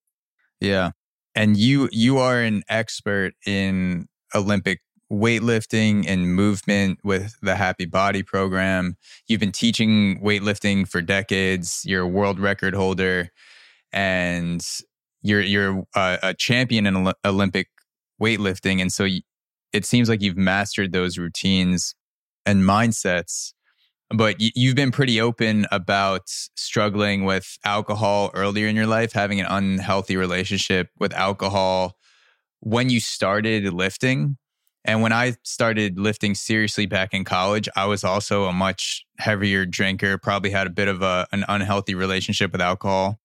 Yeah. And you you are an expert in olympic weightlifting and movement with the happy body program. You've been teaching weightlifting for decades. You're a world record holder and you're you're a, a champion in olympic weightlifting. And so it seems like you've mastered those routines and mindsets. But you've been pretty open about struggling with alcohol earlier in your life, having an unhealthy relationship with alcohol when you started lifting. And when I started lifting seriously back in college, I was also a much heavier drinker, probably had a bit of a, an unhealthy relationship with alcohol.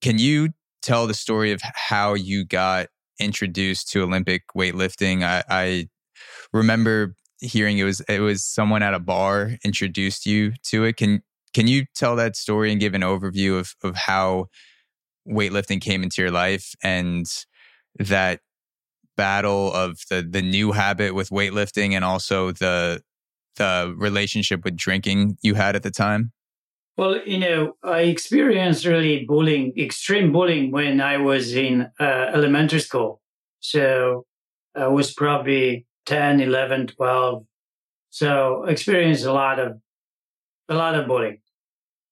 Can you tell the story of how you got introduced to Olympic weightlifting? I, I remember hearing it was it was someone at a bar introduced you to it. Can can you tell that story and give an overview of of how weightlifting came into your life and that battle of the the new habit with weightlifting and also the the relationship with drinking you had at the time? Well, you know, I experienced really bullying, extreme bullying when I was in uh, elementary school. So I was probably 10, 11, 12. So experienced a lot of, a lot of bullying.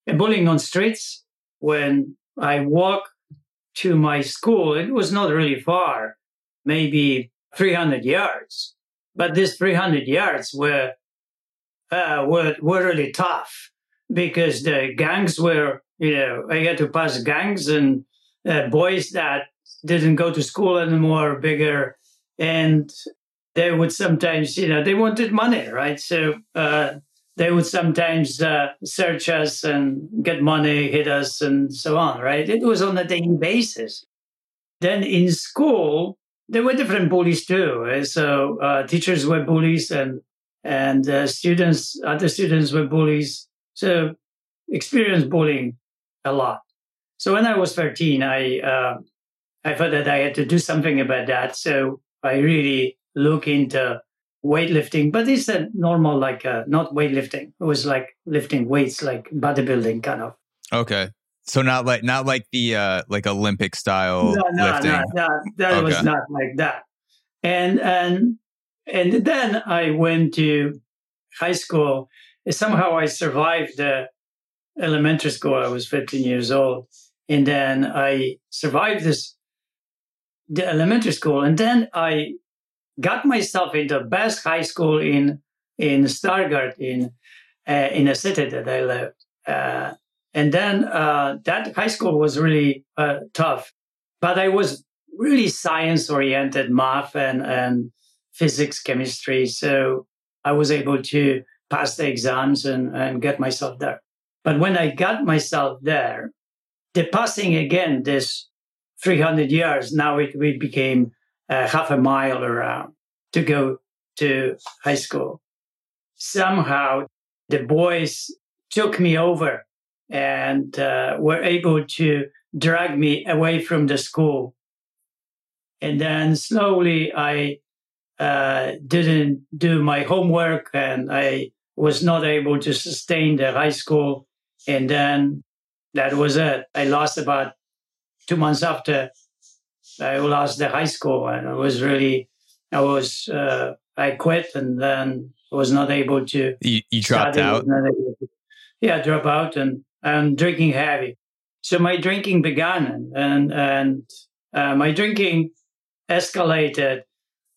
And bullying on streets when I walk to my school, it was not really far, maybe 300 yards. But these 300 yards were, uh, were, were really tough because the gangs were, you know, I had to pass gangs and uh, boys that didn't go to school anymore, bigger, and they would sometimes, you know, they wanted money, right? So uh, they would sometimes uh, search us and get money, hit us, and so on, right? It was on a daily basis. Then in school, there were different bullies too. So uh, teachers were bullies, and and uh, students, other students were bullies so experienced bullying a lot. So when I was 13, I uh, I thought that I had to do something about that. So I really look into weightlifting, but it's a normal like uh, not weightlifting. It was like lifting weights, like bodybuilding kind of. Okay. So not like not like the uh like Olympic style no, no, lifting. No, no, that okay. was not like that. And and and then I went to high school somehow I survived the elementary school. I was 15 years old. And then I survived this, the elementary school. And then I got myself into best high school in, in Stargard in, uh, in a city that I lived. Uh, and then uh, that high school was really uh, tough, but I was really science oriented, math and, and physics, chemistry. So I was able to pass the exams and, and get myself there. But when I got myself there, the passing again this 300 years now it, it became uh, half a mile around to go to high school. Somehow the boys took me over and uh, were able to drag me away from the school. And then slowly I uh, didn't do my homework and I was not able to sustain the high school. And then that was it. I lost about two months after I lost the high school. And it was really, I was, uh, I quit and then was not able to. You, you dropped out? To, yeah, drop out and, and drinking heavy. So my drinking began and, and, and uh, my drinking escalated.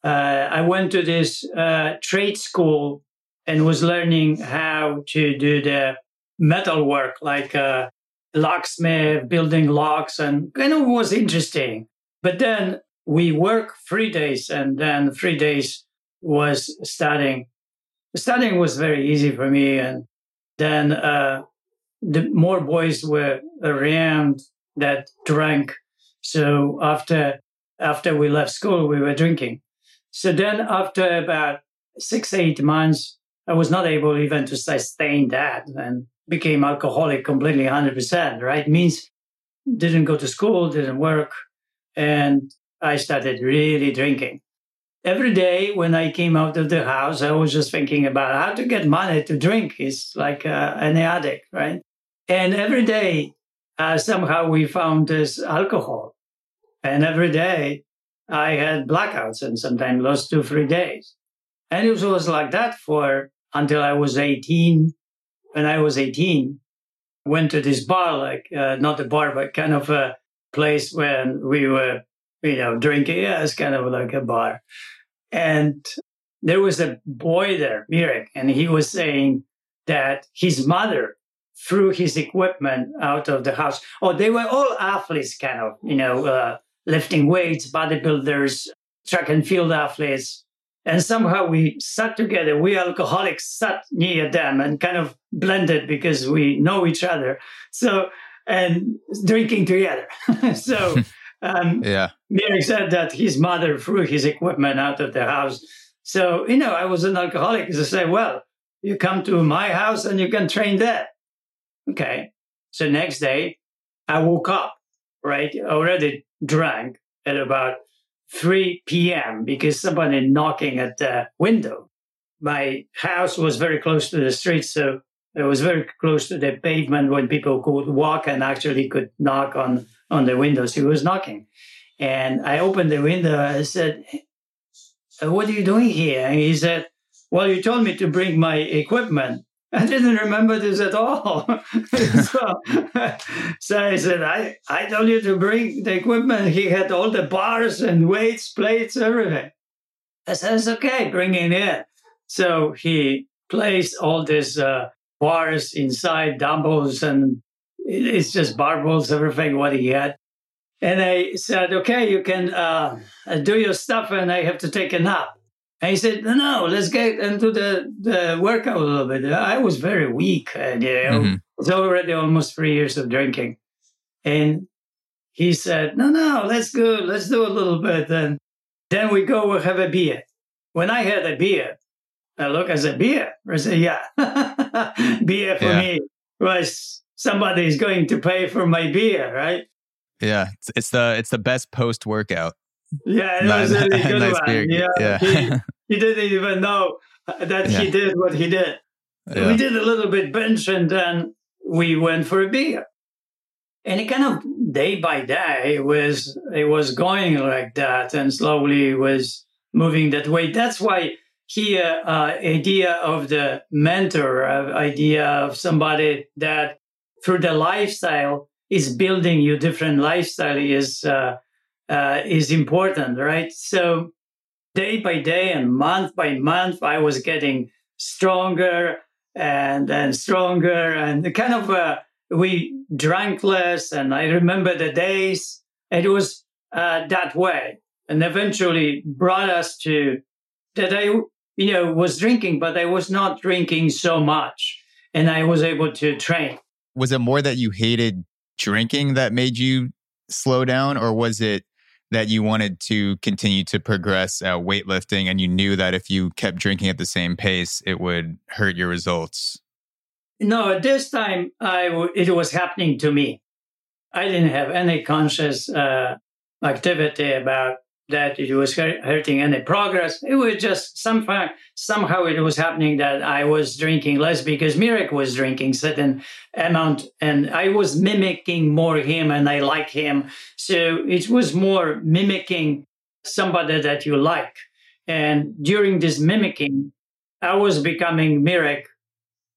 Uh, I went to this uh, trade school and was learning how to do the metal work, like uh, locksmith, building locks, and kind of was interesting. But then we work three days, and then three days was studying. Studying was very easy for me, and then uh, the more boys were around that drank. So after after we left school, we were drinking. So then after about six eight months, I was not able even to sustain that and became alcoholic completely 100%, right? Means didn't go to school, didn't work, and I started really drinking. Every day when I came out of the house, I was just thinking about how to get money to drink. It's like uh, an addict, right? And every day, uh, somehow we found this alcohol. And every day I had blackouts and sometimes lost two, three days. And it was like that for until I was 18. When I was 18, went to this bar, like uh, not a bar, but kind of a place when we were, you know, drinking. Yeah, it's kind of like a bar. And there was a boy there, Mirek, and he was saying that his mother threw his equipment out of the house. Oh, they were all athletes, kind of, you know, uh, lifting weights, bodybuilders, track and field athletes. And somehow we sat together. We alcoholics sat near them and kind of blended because we know each other. So, and drinking together. so, um, yeah. Mirek said that his mother threw his equipment out of the house. So, you know, I was an alcoholic. So I said, well, you come to my house and you can train there. Okay. So next day, I woke up, right? Already drank at about 3 p.m. because somebody knocking at the window. My house was very close to the street, so it was very close to the pavement when people could walk and actually could knock on on the windows. He was knocking, and I opened the window. I said, "What are you doing here?" And he said, "Well, you told me to bring my equipment." I didn't remember this at all. so, so, I said, I, I told you to bring the equipment. He had all the bars and weights, plates, everything. I said, it's okay, bring it in. So he placed all this uh, bars inside, dumbbells, and it's just barbells, everything what he had. And I said, okay, you can uh, do your stuff and I have to take a nap. And he said, no, no, let's get into the, the workout a little bit. I was very weak. And, you know, mm-hmm. it's already almost three years of drinking. And he said, no, no, let's go. Let's do a little bit. And then we go we have a beer. When I had a beer, I look, I said, beer. I said, yeah, beer for yeah. me was somebody is going to pay for my beer, right? Yeah, it's, it's the it's the best post workout. Yeah, it nice, was a really good nice one. Yeah, yeah. he, he, didn't even know that yeah. he did what he did. Yeah. We did a little bit bench and then we went for a beer. And it kind of day by day was it was going like that and slowly was moving that way. That's why here uh, idea of the mentor, uh, idea of somebody that through the lifestyle is building your different lifestyle is uh, uh, is important, right? So day by day and month by month, I was getting stronger and and stronger, and kind of uh, we drank less, and I remember the days. It was uh, that way, and eventually brought us to that I you know was drinking, but I was not drinking so much, and I was able to train. Was it more that you hated drinking that made you slow down, or was it that you wanted to continue to progress uh, weightlifting and you knew that if you kept drinking at the same pace, it would hurt your results? No, at this time, I w- it was happening to me. I didn't have any conscious uh, activity about that it was hurting any progress. It was just somehow, somehow it was happening that I was drinking less because Mirek was drinking certain amount and I was mimicking more him and I like him. So it was more mimicking somebody that you like. And during this mimicking, I was becoming Mirek.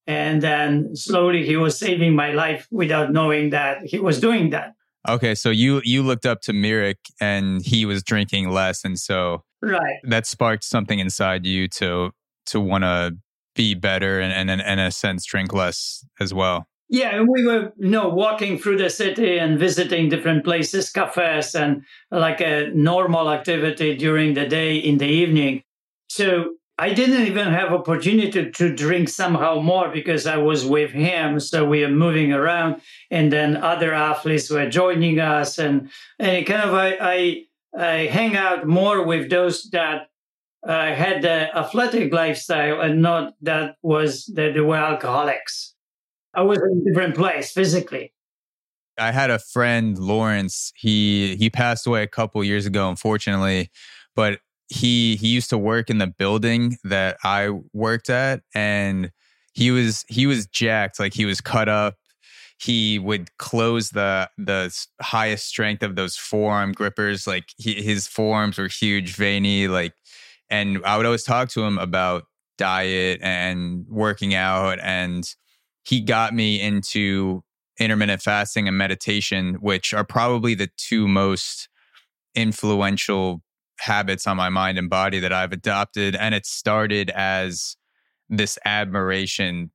And then slowly he was saving my life without knowing that he was doing that. Okay, so you you looked up to Mirek and he was drinking less, and so right that sparked something inside you to to want to be better and, and, and in a sense drink less as well. Yeah, and we were you know walking through the city and visiting different places, cafes, and like a normal activity during the day in the evening. So I didn't even have opportunity to drink somehow more because I was with him. So we are moving around, and then other athletes were joining us, and and kind of I I, I hang out more with those that uh, had the athletic lifestyle and not that was that they were alcoholics. I was in a different place physically. I had a friend, Lawrence. He he passed away a couple years ago, unfortunately. But he he used to work in the building that I worked at and he was he was jacked like he was cut up. He would close the the highest strength of those forearm grippers like he, his forearms were huge veiny like and I would always talk to him about diet and working out and he got me into intermittent fasting and meditation which are probably the two most influential habits on my mind and body that I've adopted. And it started as this admiration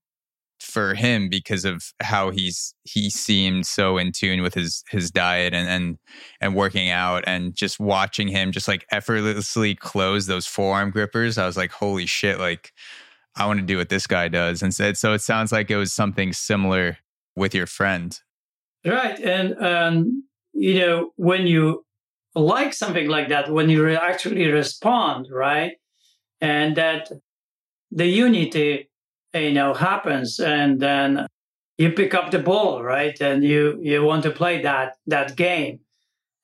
for him because of how he's he seemed so in tune with his his diet and and and working out and just watching him just like effortlessly close those forearm grippers i was like holy shit like i want to do what this guy does and so, so it sounds like it was something similar with your friend right and um you know when you like something like that when you actually respond right? And that the unity you know happens and then you pick up the ball right? And you you want to play that that game.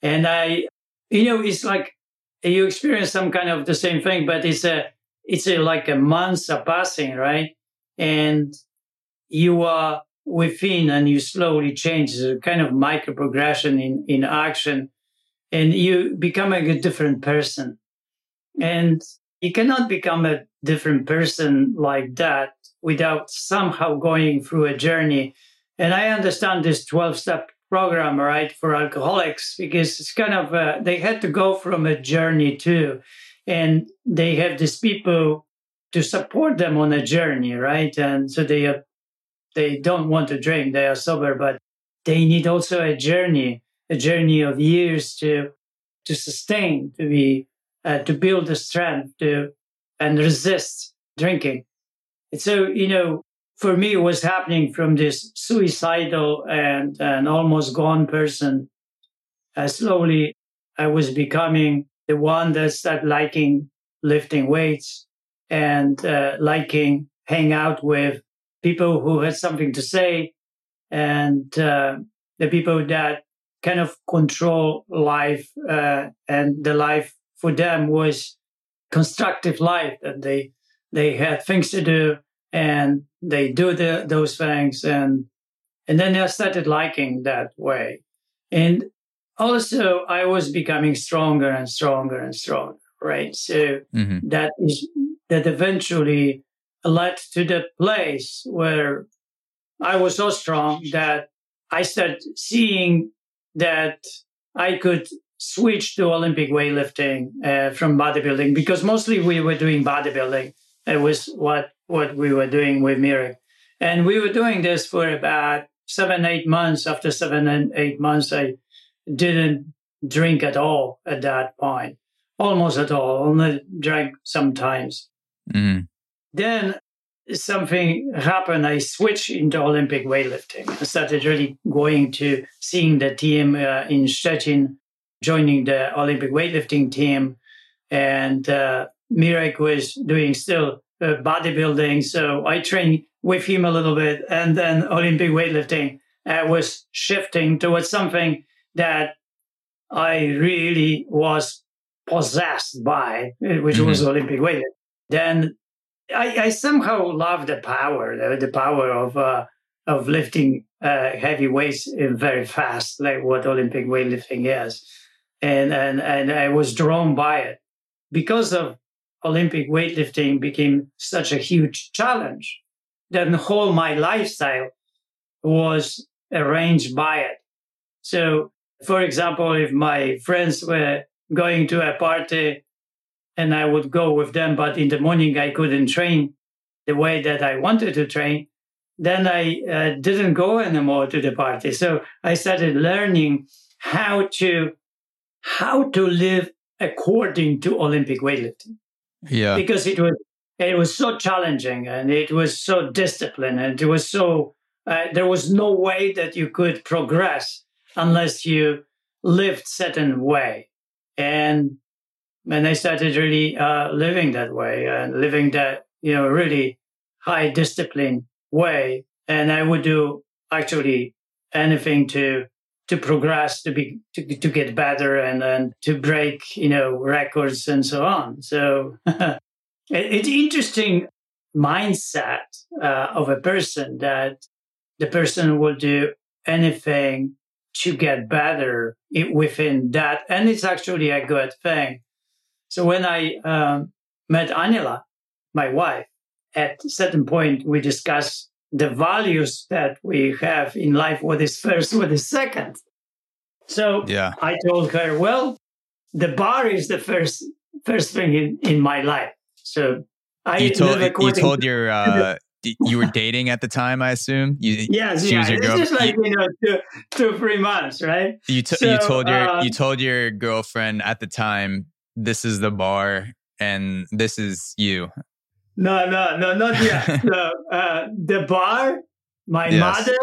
And i you know it's like you experience some kind of the same thing but it's a it's a, like a months are passing right? And you are within and you slowly change. It's a kind of micro progression in in action and you become a different person and you cannot become a different person like that without somehow going through a journey. And I understand this 12 step program, right, for alcoholics, because it's kind of, uh, they had to go from a journey too. And they have these people to support them on a journey, right? And so they, they don't want to drink, they are sober, but they need also a journey, a journey of years to, to sustain, to be, uh, to build the strength to, and resist drinking. And so, you know, for me, it was happening from this suicidal and an almost gone person. Uh, slowly, I was becoming the one that started liking lifting weights and uh, liking hang out with people who had something to say and uh, the people that kind of control life uh, and the life for them was constructive life that they they had things to do and they do the, those things and and then I started liking that way. And also I was becoming stronger and stronger and stronger, right? So mm-hmm. that is that eventually led to the place where I was so strong that I started seeing that I could switch to Olympic weightlifting uh, from bodybuilding because mostly we were doing bodybuilding. It was what what we were doing with Mirek. And we were doing this for about seven, eight months. After seven and eight months, I didn't drink at all at that point, almost at all, only drank sometimes. Mm-hmm. Then something happened. I switched into Olympic weightlifting. I started really going to seeing the team uh, in Szczecin, joining the Olympic weightlifting team. And uh, Mirek was doing still uh, bodybuilding. So I trained with him a little bit. And then Olympic weightlifting uh, was shifting towards something that I really was possessed by, uh, which mm-hmm. was Olympic weightlifting. Then I, I, somehow love the power, the, the power of uh, of lifting uh, heavy weights very fast, like what Olympic weightlifting is, and and and I was drawn by it because of Olympic weightlifting became such a huge challenge. Then whole my lifestyle was arranged by it. So, for example, if my friends were going to a party and I would go with them, but in the morning I couldn't train the way that I wanted to train, then I uh, didn't go anymore to the party. So I started learning how to how to live according to Olympic weightlifting. Yeah. Because it was it was so challenging and it was so disciplined and it was so uh, there was no way that you could progress unless you lived certain way and and I started really uh, living that way and living that you know really high discipline way and I would do actually anything to to progress, to be to, to get better, and and to break you know records and so on. So it, it's interesting mindset uh, of a person that the person will do anything to get better within that, and it's actually a good thing. So when I um, met Aniela, my wife, at a certain point we discussed the values that we have in life what is first what is second so yeah i told her well the bar is the first first thing in, in my life. So I you told you told your uh, you were dating at the time, I assume. You, yes, she yeah. was your girlfriend. It's just like you know, two, two three months, right? You t- so, you told your uh, you told your girlfriend at the time, this is the bar, and this is you. No, no, no, not yet. so, uh, the bar, my yes. mother,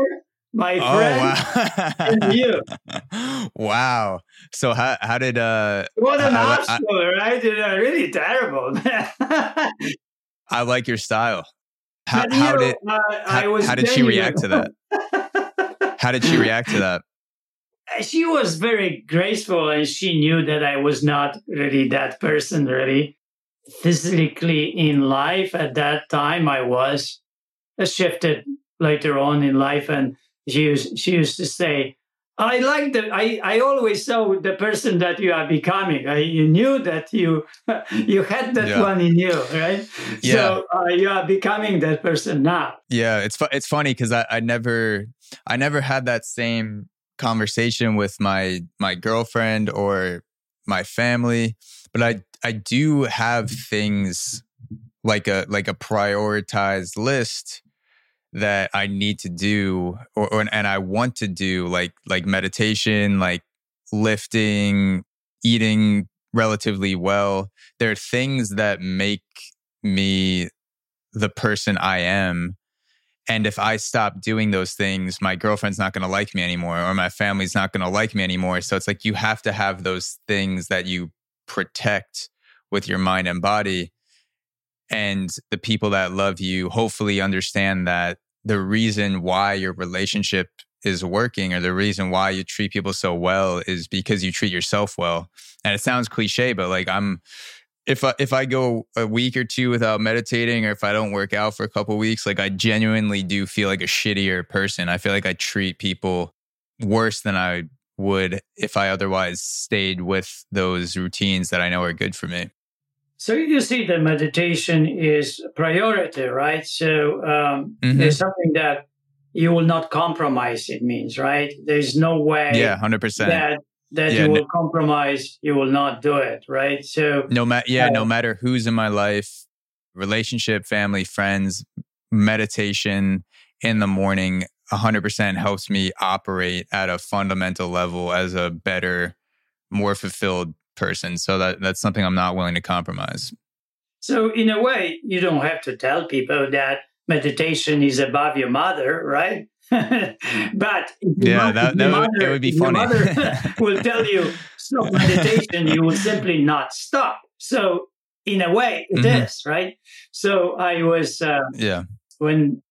my oh, friend, wow. and you. Wow. So how how did uh? What an asshole, right? You know, really terrible. I like your style. How, how did uh, how, how did she react to that? how did she react to that? She was very graceful, and she knew that I was not really that person. Really, physically in life at that time, I was. Shifted later on in life, and she used she used to say, I like the. I, I always saw the person that you are becoming. I, you knew that you you had that yeah. one in you, right? Yeah. So uh, you are becoming that person now. Yeah, it's fu- it's funny because I, I never I never had that same conversation with my my girlfriend or my family, but I I do have things like a like a prioritized list that I need to do or, or, and I want to do like like meditation, like lifting, eating relatively well. There are things that make me the person I am. And if I stop doing those things, my girlfriend's not going to like me anymore or my family's not going to like me anymore. So it's like you have to have those things that you protect with your mind and body and the people that love you hopefully understand that the reason why your relationship is working or the reason why you treat people so well is because you treat yourself well. And it sounds cliche, but like I'm if I, if I go a week or two without meditating or if I don't work out for a couple weeks, like I genuinely do feel like a shittier person. I feel like I treat people worse than I would if I otherwise stayed with those routines that I know are good for me. So you see that meditation is priority, right? So um, mm-hmm. there's something that you will not compromise. It means, right? There's no way. Yeah, hundred percent. That that yeah, you will no, compromise. You will not do it, right? So no matter yeah, uh, no matter who's in my life, relationship, family, friends, meditation in the morning, hundred percent helps me operate at a fundamental level as a better, more fulfilled person. So that that's something I'm not willing to compromise. So in a way, you don't have to tell people that meditation is above your mother, right? but yeah, that, that would, it would be funny. Your mother will tell you stop meditation, you will simply not stop. So in a way, it mm-hmm. is right. So I was uh, yeah when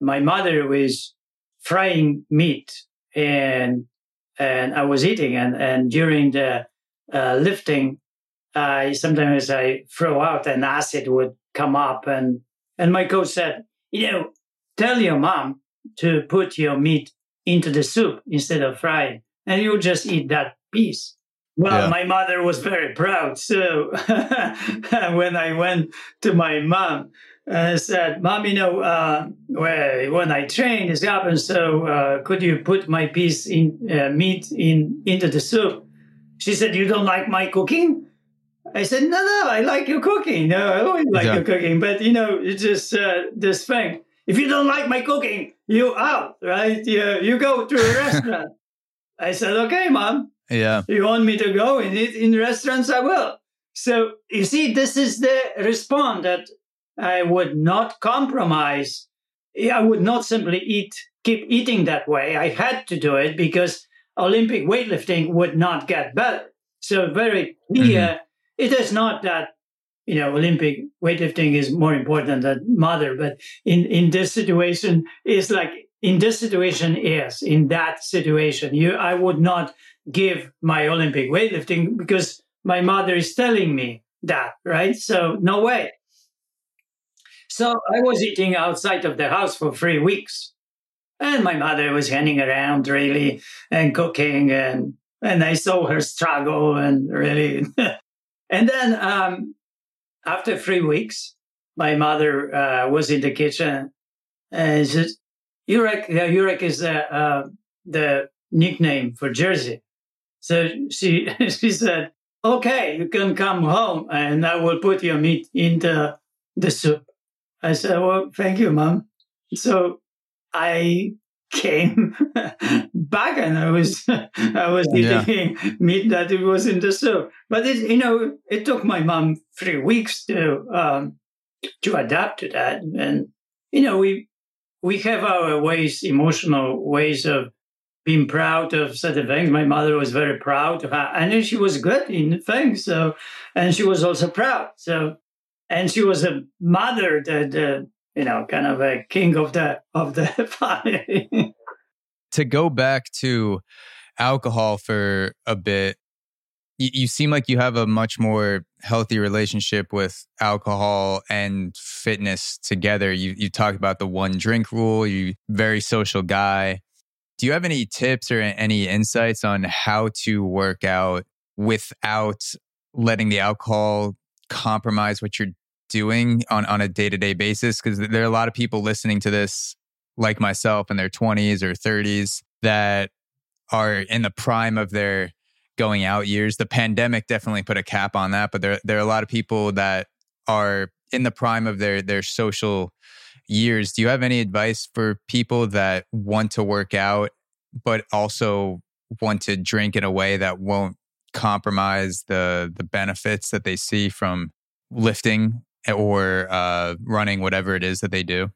my mother was frying meat and and I was eating and and during the uh, lifting, I sometimes I throw out and acid would come up. And, and my coach said, you know, tell your mom to put your meat into the soup instead of frying, and you just eat that piece. Well, yeah. my mother was very proud. So when I went to my mom, I said, Mom, you know, uh, when I train, this happens. So uh, could you put my piece in uh, meat in into the soup? She said, You don't like my cooking? I said, No, no, I like your cooking. No, I always like yeah. your cooking. But, you know, it's just uh, this thing. If you don't like my cooking, you out, right? You, you go to a restaurant. I said, Okay, mom. Yeah. You want me to go and eat in restaurants? I will. So, you see, this is the response that I would not compromise. I would not simply eat, keep eating that way. I had to do it because Olympic weightlifting would not get better. So very clear, mm-hmm. it is not that you know Olympic weightlifting is more important than mother, but in in this situation, is like in this situation, yes, in that situation, you I would not give my Olympic weightlifting because my mother is telling me that, right? So no way. So I was eating outside of the house for three weeks. And my mother was hanging around really and cooking and and I saw her struggle and really and then um, after three weeks, my mother uh, was in the kitchen and she said, Jurek, uh, Jurek is uh, uh, the nickname for Jerzy. So she she said, okay, you can come home and I will put your meat in the, the soup. I said, well, thank you, mom. So I came back and I was I was eating yeah. meat that it was in the soup. But it, you know, it took my mom three weeks to um, to adapt to that. And you know, we we have our ways, emotional ways of being proud of certain things. My mother was very proud of her, and she was good in things. So, and she was also proud. So, and she was a mother that, uh, you know, kind of a king of the of the family. to go back to alcohol for a bit, you, you seem like you have a much more healthy relationship with alcohol and fitness together. You you talked about the one drink rule. You very social guy. Do you have any tips or any insights on how to work out without letting the alcohol compromise what you're doing on, on a day to day basis? Because there are a lot of people listening to this, like myself, in their 20s or 30s that are in the prime of their going out years. The pandemic definitely put a cap on that, but there there are a lot of people that are in the prime of their their social years. Do you have any advice for people that want to work out but also want to drink in a way that won't compromise the the benefits that they see from lifting or uh, running, whatever it is that they do?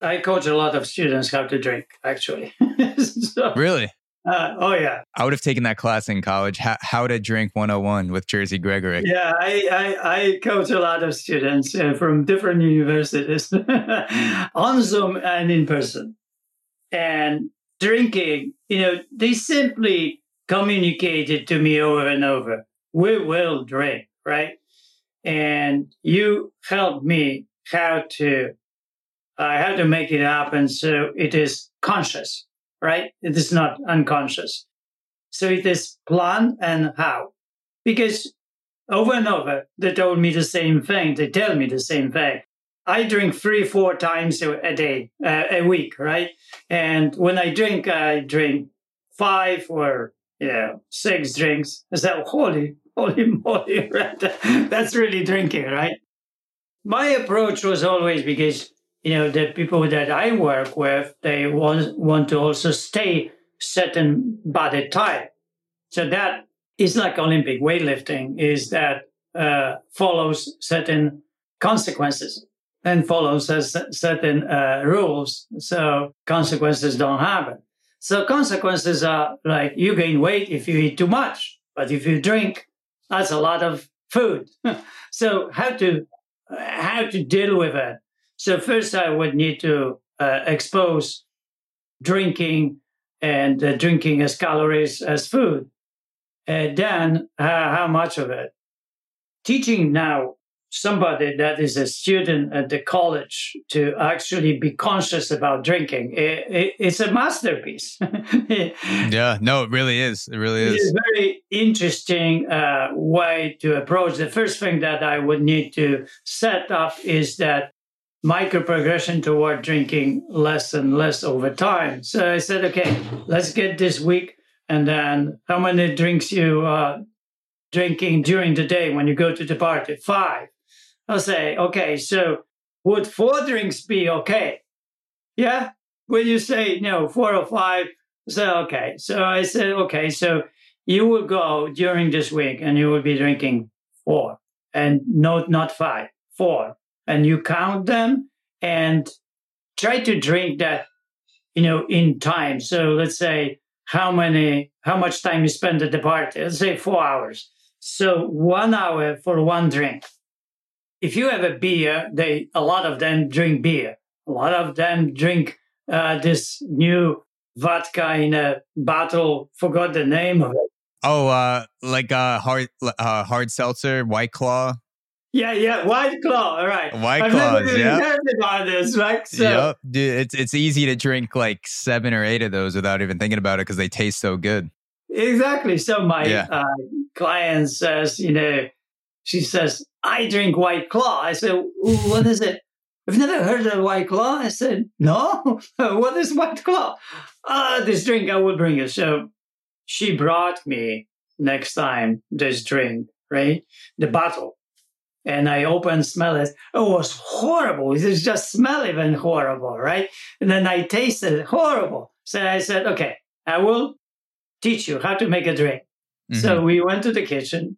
I coach a lot of students how to drink, actually. so, really? Uh, oh yeah. I would have taken that class in college. How, how to drink 101 with Jerzy Gregorek. Yeah, I, I, I coach a lot of students uh, from different universities on Zoom and in person. And drinking, you know, they simply communicated to me over and over, we will drink, right? And you helped me how to, uh, how to make it happen so it is conscious right? It is not unconscious. So it is plan and how. Because over and over, they told me the same thing. They tell me the same thing. I drink three, four times a day, uh, a week, right? And when I drink, I drink five or yeah, six drinks. I said, holy, holy moly? That's really drinking, right? My approach was always because you know, the people that I work with, they want, want to also stay certain body type. So that is like Olympic weightlifting is that uh, follows certain consequences and follows certain uh, rules. So consequences don't happen. So consequences are like you gain weight if you eat too much, but if you drink, that's a lot of food. so how to how to deal with it? So first, I would need to uh, expose drinking and uh, drinking as calories as food. And then, uh, how much of it? Teaching now somebody that is a student at the college to actually be conscious about drinking it, it, it's a masterpiece yeah no it really is it really is it's a very interesting uh, way to approach the first thing that i would need to set up is that micro progression toward drinking less and less over time. So I said, okay, let's get this week. And then how many drinks you uh, drinking during the day when you go to the party? Five. I'll say, okay, so would four drinks be okay? Yeah. When you say no, four or five, so okay. So I said, okay, so you will go during this week and you will be drinking four and no, not five, four and you count them and try to drink that, you know, in time. So let's say how many, how much time you spend at the party. Let's say four hours. So one hour for one drink. If you have a beer, they a lot of them drink beer. A lot of them drink uh, this new vodka in a bottle. Forgot the name of it. Oh, uh, like a uh, hard uh, hard seltzer, White Claw. Yeah, yeah, White Claw. All right. White Claw. Yeah. Heard about this, right? So, yep, dude, it's it's easy to drink like seven or eight of those without even thinking about it because they taste so good. Exactly. So my yeah. uh, client says, you know, she says, I drink White Claw. I said, what is it? I've never heard of White Claw. I said, no. what is White Claw? Uh, this drink I will bring you. So she brought me next time this drink, right? The bottle. And I opened, smell it. It was horrible. It was just smell even horrible, right? And then I tasted it, horrible. So I said, okay, I will teach you how to make a drink. Mm-hmm. So we went to the kitchen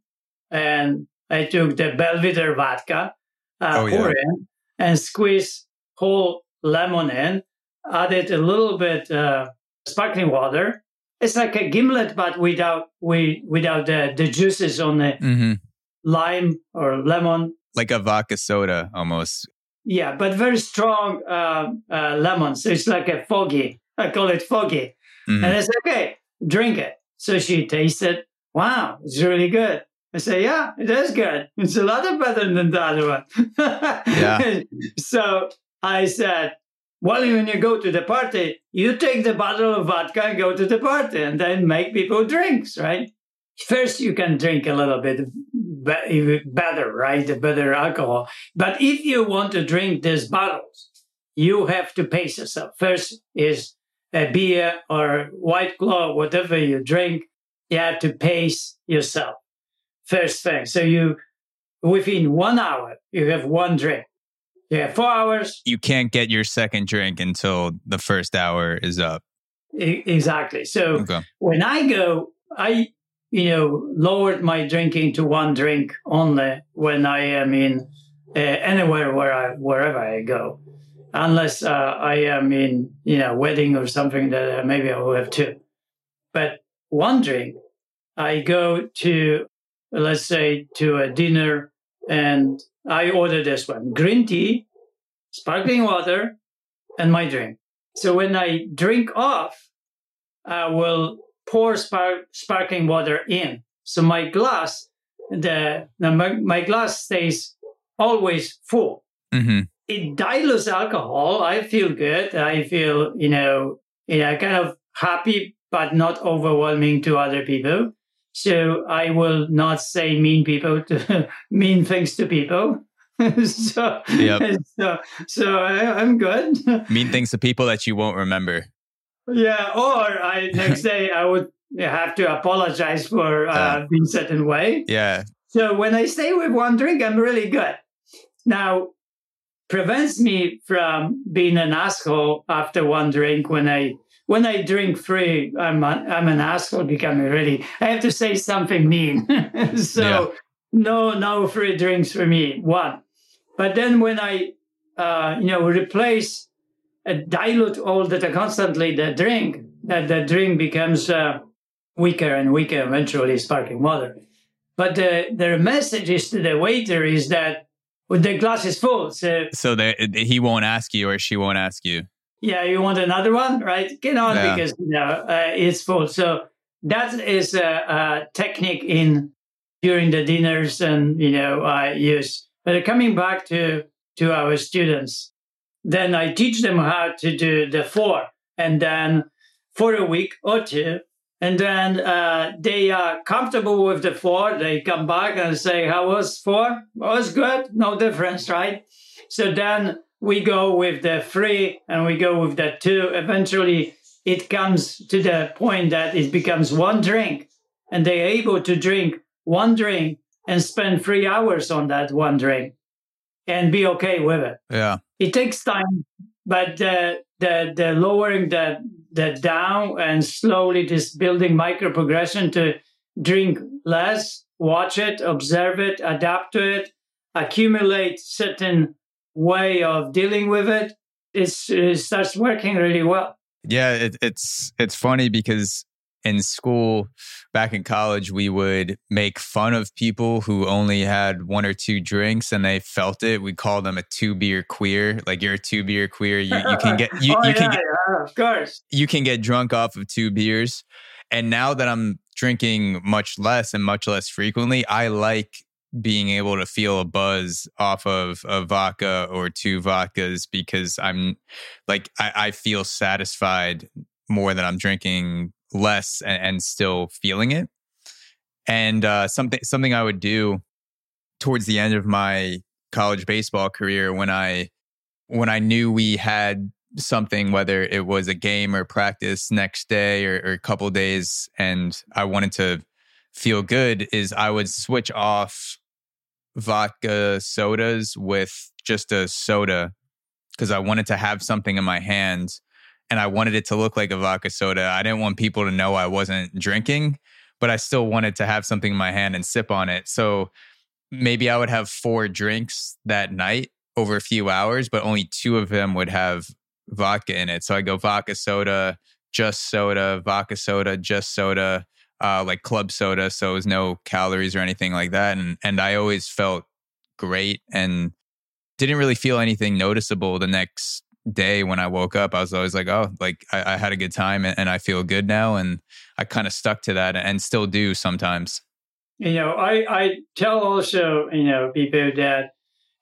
and I took the Belvedere vodka, uh, oh, pour yeah. in, and squeezed whole lemon in, added a little bit uh, sparkling water. It's like a gimlet, but without we without the, the juices on the mm-hmm. lime or lemon. Like a vodka soda almost. Yeah, but very strong uh, uh, lemon. So it's like a foggy. I call it foggy. Mm-hmm. And I said, okay, drink it. So she tasted, wow, it's really good. I say, yeah, it is good. It's a lot better than the other one. yeah. so I said, well, when you go to the party, you take the bottle of vodka and go to the party and then make people drinks, right? First, you can drink a little bit better, right? The better alcohol. But if you want to drink these bottles, you have to pace yourself. First is a beer or white claw, whatever you drink, you have to pace yourself. First thing. So you, within one hour, you have one drink. Yeah, four hours. You can't get your second drink until the first hour is up. exactly. So okay. when I go, I you know lowered my drinking to one drink only when I am in uh, anywhere where I wherever I go, unless uh, I am in you know wedding or something that uh, maybe I will have two. But one drink, I go to let's say to a dinner and I order this one green tea, sparkling water, and my drink. So when I drink off, I will pour spark, sparkling water in. So my glass, the, the my, my, glass stays always full. Mm-hmm. It dilutes alcohol. I feel good. I feel, you know, you know, kind of happy, but not overwhelming to other people. So I will not say mean people to mean things to people. so, yep. so, so I, am good. mean things to people that you won't remember. Yeah, or I next day I would have to apologize for uh, uh, being certain way. Yeah. So when I stay with one drink, I'm really good. Now, prevents me from being an asshole after one drink when I when I drink free, I'm a, I'm an asshole becoming ready. I have to say something mean. so yeah. no no free drinks for me. One, but then when I uh, you know replace uh, dilute all the constantly the drink, that the drink becomes uh, weaker and weaker. Eventually, sparkling water. But the the message is to the waiter is that the glass is full. So so that he won't ask you or she won't ask you yeah, you want another one, right? Get on yeah. because you know uh, it's full. So that is a, a, technique in during the dinners, and you know I use. But coming back to to our students, then I teach them how to do the four, and then for a week or two, and then uh, they are comfortable with the four. They come back and say, "How was four? Was good? No difference, right?" So then we go with the three and we go with the two. Eventually, it comes to the point that it becomes one drink, and they're able to drink one drink and spend three hours on that one drink and be okay with it. Yeah. It takes time, but the the the lowering the the down and slowly just building micro progression to drink less, watch it, observe it, adapt to it, accumulate certain way of dealing with it, it's, it starts working really well. Yeah, it, it's it's funny because in school, back in college, we would make fun of people who only had one or two drinks and they felt it. We call them a two beer queer. Like you're a two beer queer. You, you can get you, oh, you can get yeah, of course you can get drunk off of two beers. And now that I'm drinking much less and much less frequently, I like being able to feel a buzz off of a vodka or two vodkas because I'm like I, I feel satisfied more than I'm drinking less and, and still feeling it. And uh, something something I would do towards the end of my college baseball career when I when I knew we had something, whether it was a game or practice next day or, or a couple days, and I wanted to feel good is I would switch off vodka sodas with just a soda because I wanted to have something in my hands and I wanted it to look like a vodka soda. I didn't want people to know I wasn't drinking, but I still wanted to have something in my hand and sip on it. So maybe I would have four drinks that night over a few hours, but only two of them would have vodka in it. So I go vodka soda, just soda, vodka soda, just soda, uh, like club soda. So it was no calories or anything like that. And and I always felt great and didn't really feel anything noticeable the next day when I woke up. I was always like, oh, like I, I had a good time and, and I feel good now. And I kind of stuck to that and still do sometimes. You know, I, I tell also, you know, people that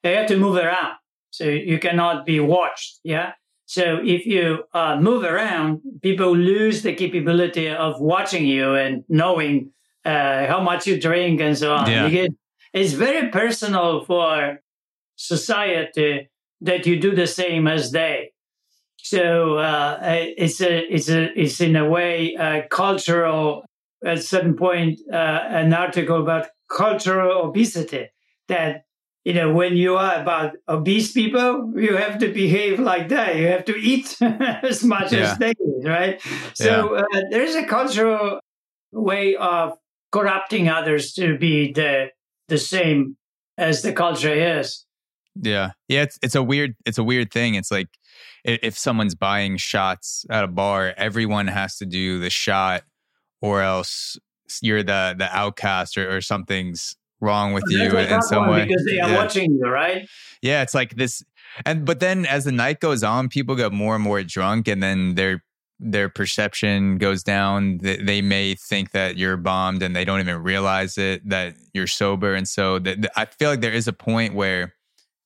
they have to move around. So you cannot be watched. Yeah. So if you uh, move around, people lose the capability of watching you and knowing uh, how much you drink and so on. Yeah. Because it's very personal for society that you do the same as they. So uh, it's a it's a it's in a way a cultural. At certain point, uh, an article about cultural obesity that you know when you are about obese people, you have to behave like that. You have to eat as much yeah. as they eat, right? So yeah. uh, there's a cultural way of corrupting others to be the the same as the culture is. Yeah. Yeah, it's it's a weird it's a weird thing. It's like if someone's buying shots at a bar, everyone has to do the shot or else you're the the outcast or, or something's wrong with you in some way because they are yeah. watching you, right? Yeah, it's like this and but then as the night goes on, people get more and more drunk and then their their perception goes down. They, they may think that you're bombed and they don't even realize it that you're sober and so that I feel like there is a point where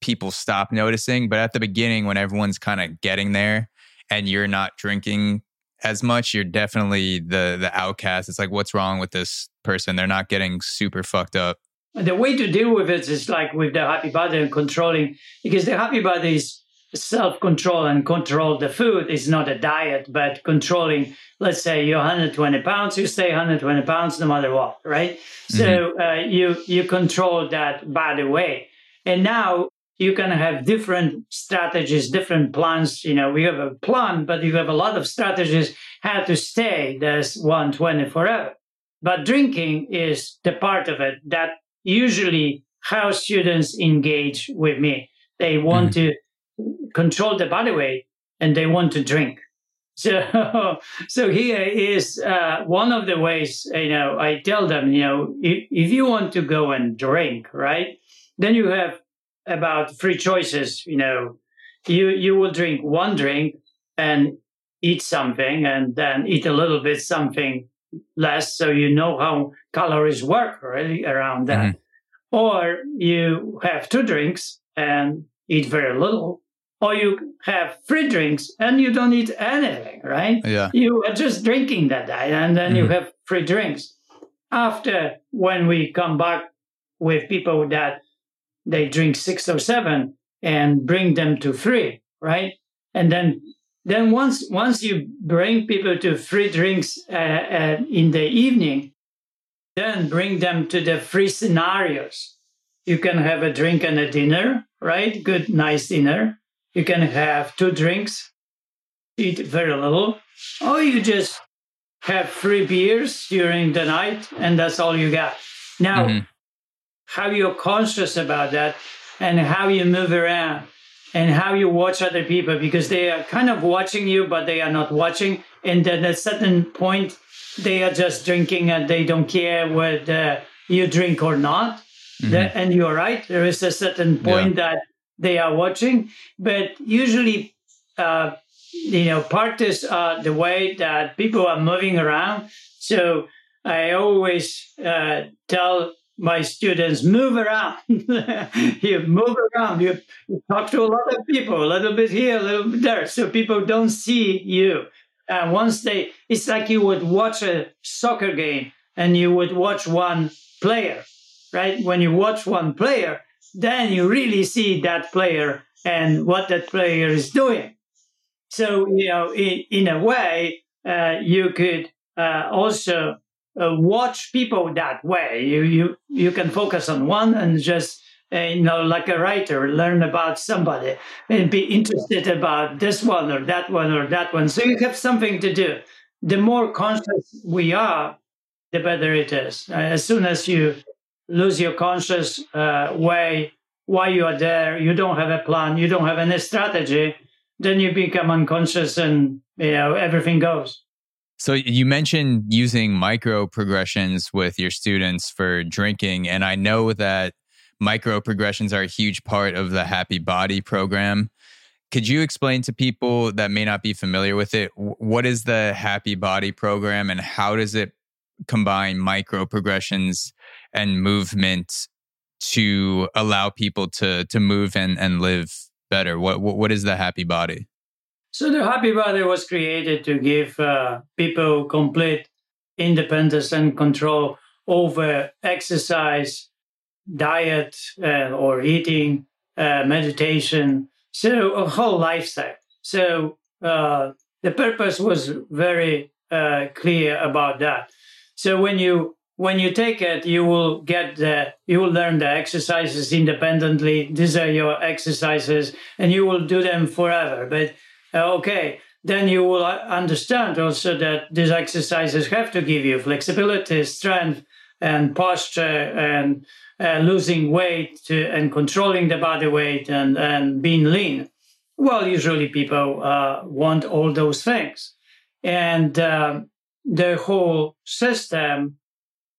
people stop noticing. But at the beginning, when everyone's kind of getting there and you're not drinking as much, you're definitely the the outcast. It's like, what's wrong with this person? They're not getting super fucked up. The way to deal with it is like with the happy body and controlling, because the happy body is self control and control the food is not a diet, but controlling. Let's say you're 120 pounds, you stay 120 pounds no matter what, right? Mm-hmm. So uh, you you control that body weight, and now you can have different strategies, different plans. You know, we have a plan, but you have a lot of strategies how to stay this 120 forever. But drinking is the part of it that usually how students engage with me. They want mm. to control the body weight and they want to drink. So, so here is uh, one of the ways, you know, I tell them, you know, if, if you want to go and drink, right, then you have about three choices. You know, you you will drink one drink and eat something, and then eat a little bit something less, so you know how calories work really around that. Mm-hmm. Or you have two drinks and eat very little, or you have three drinks and you don't eat anything, right? Yeah. You are just drinking that day and then mm-hmm. you have three drinks. After when we come back with people that they drink six or seven and bring them to three, right? And then then once once you bring people to free drinks uh, uh, in the evening, then bring them to the free scenarios. You can have a drink and a dinner, right? Good, nice dinner. You can have two drinks, eat very little, or you just have three beers during the night, and that's all you got. Now, mm-hmm how you're conscious about that and how you move around and how you watch other people because they are kind of watching you, but they are not watching. And then at a certain point, they are just drinking and they don't care whether you drink or not. Mm-hmm. and you're right, there is a certain point yeah. that they are watching, but usually, uh, you know, parties are the way that people are moving around. So I always uh, tell my students move around. you move around. You, talk to a lot of people, a little bit here, a little bit there, so people don't see you. And once they, it's like you would watch a soccer game and you would watch one player, right? When you watch one player, then you really see that player and what that player is doing. So, you know, in, in a way, uh, you could uh, also uh, watch people that way. You you you can focus on one and just uh, you know like a writer learn about somebody and be interested about this one or that one or that one. So you have something to do. The more conscious we are, the better it is. Uh, as soon as you lose your conscious uh, way why you are there, you don't have a plan, you don't have any strategy, then you become unconscious and you know everything goes. So you mentioned using micro progressions with your students for drinking, and I know that micro progressions are a huge part of the Happy Body program. Could you explain to people that may not be familiar with it what is the Happy Body program and how does it combine micro progressions and movement to allow people to to move and, and live better? What, what is the Happy Body? So the Happy Body was created to give uh, people complete independence and control over exercise, diet, uh, or eating, uh, meditation. So a whole lifestyle. So uh, the purpose was very uh, clear about that. So when you when you take it, you will get the, you will learn the exercises independently. These are your exercises, and you will do them forever. But okay, then you will understand also that these exercises have to give you flexibility, strength, and posture, and uh, losing weight to, and controlling the body weight and, and being lean. Well, usually people uh, want all those things. And um, the whole system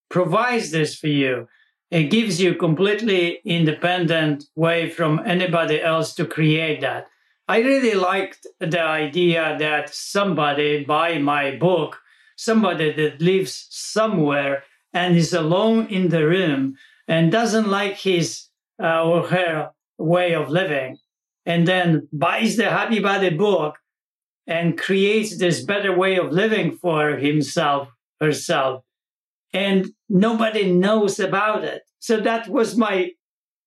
provides this for you. It gives you completely independent way from anybody else to create that. I really liked the idea that somebody buy my book, somebody that lives somewhere and is alone in the room and doesn't like his uh, or her way of living, and then buys the Happy Body book and creates this better way of living for himself, herself and nobody knows about it. So that was my,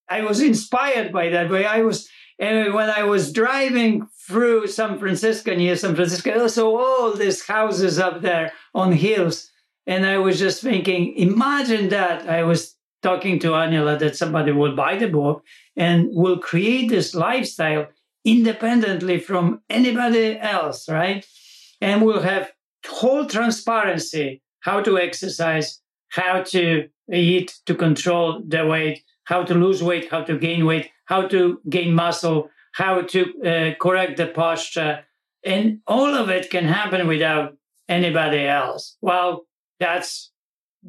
I was inspired by that. Way I was, and when I was driving through San Francisco, near San Francisco, I saw all these houses up there on hills. And I was just thinking, imagine that. I was talking to Aniela that somebody will buy the book and will create this lifestyle independently from anybody else, right? And we'll have whole transparency how to exercise, how to eat to control the weight, how to lose weight, how to gain weight, how to gain muscle, how to uh, correct the posture. And all of it can happen without anybody else. Well, that's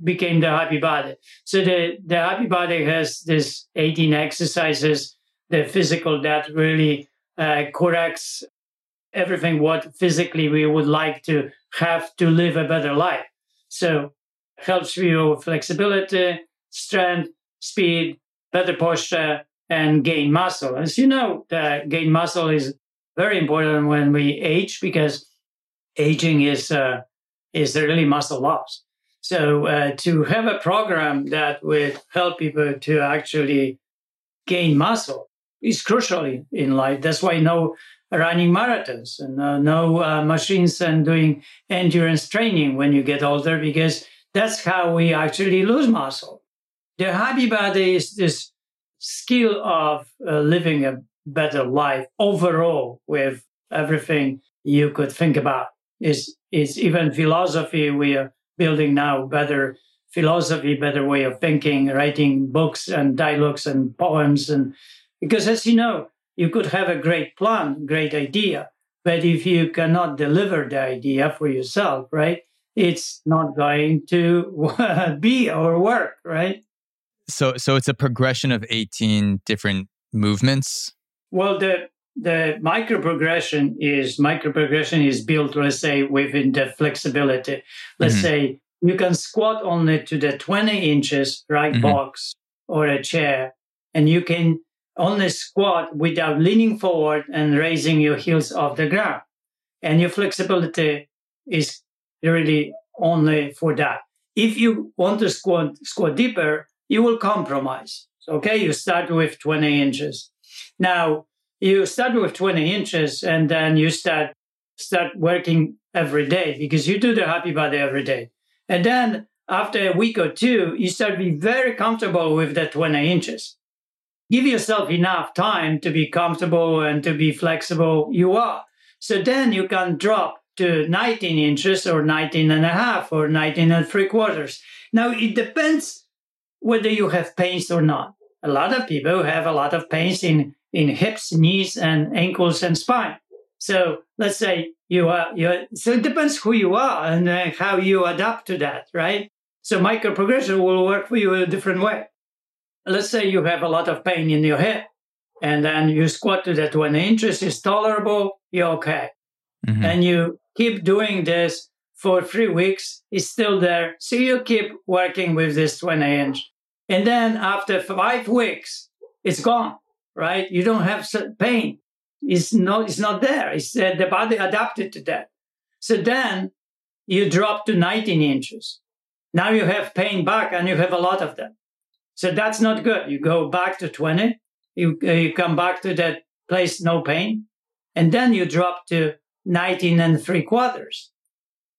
became the happy body. So the, the happy body has this 18 exercises, the physical that really uh, corrects everything what physically we would like to have to live a better life. So helps you flexibility, strength, speed, better posture, and gain muscle. As you know, gain muscle is very important when we age because aging is uh, is really muscle loss. So uh, to have a program that would help people to actually gain muscle is crucial in life. That's why no running marathons and uh, no machines and doing endurance training when you get older because that's how we actually lose muscle. The happy body is this skill of uh, living a better life overall with everything you could think about. Is is even philosophy we are building now better philosophy, better way of thinking, writing books and dialogues and poems and because as you know, you could have a great plan, great idea, but if you cannot deliver the idea for yourself, right, it's not going to be or work, right? So, so it's a progression of eighteen different movements. Well, the the micro progression is micro progression is built, let's say, within the flexibility. Let's mm-hmm. say you can squat only to the 20 inches right mm-hmm. box or a chair, and you can only squat without leaning forward and raising your heels off the ground. And your flexibility is really only for that. If you want to squat, squat deeper, you will compromise. Okay, you start with 20 inches. Now, you start with 20 inches and then you start start working every day because you do the happy body every day. And then after a week or two, you start to be very comfortable with the 20 inches. Give yourself enough time to be comfortable and to be flexible. You are. So then you can drop to 19 inches or 19 and a half or 19 and three quarters. Now it depends whether you have pains or not. A lot of people have a lot of pains in, in hips, knees, and ankles and spine. So let's say you are, you so it depends who you are and uh, how you adapt to that, right? So micro progression will work for you in a different way. Let's say you have a lot of pain in your hip and then you squat to that when the 20 inches is tolerable, you're okay. Mm-hmm. And you keep doing this for three weeks, it's still there. So you keep working with this 20 inch. And then after five weeks, it's gone, right? You don't have pain. It's not, it's not there. It's uh, the body adapted to that. So then you drop to 19 inches. Now you have pain back and you have a lot of them. So that's not good. You go back to 20. You, uh, you come back to that place, no pain. And then you drop to 19 and three quarters.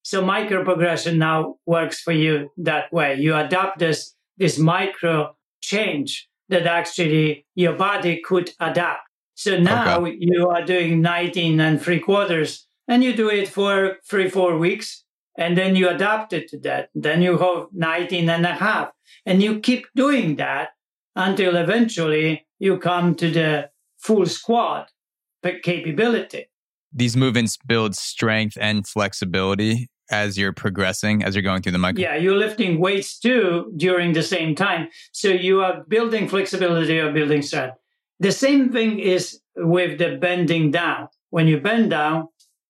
So micro progression now works for you that way. You adapt this, this micro change that actually your body could adapt. So now okay. you are doing 19 and three quarters and you do it for three, four weeks and then you adapt it to that. Then you have 19 and a half and you keep doing that until eventually you come to the full squat capability these movements build strength and flexibility as you're progressing, as you're going through the micro. Yeah, you're lifting weights too during the same time. So you are building flexibility or building strength. The same thing is with the bending down. When you bend down,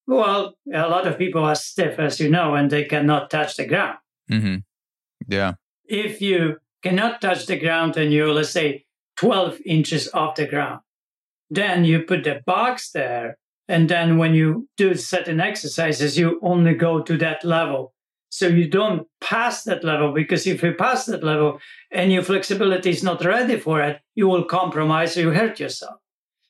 well, a lot of people are stiff, as you know, and they cannot touch the ground. Mm-hmm. Yeah. If you cannot touch the ground and you're, let's say, 12 inches off the ground, then you put the box there and then when you do certain exercises, you only go to that level. So you don't pass that level because if you pass that level and your flexibility is not ready for it, you will compromise or you hurt yourself.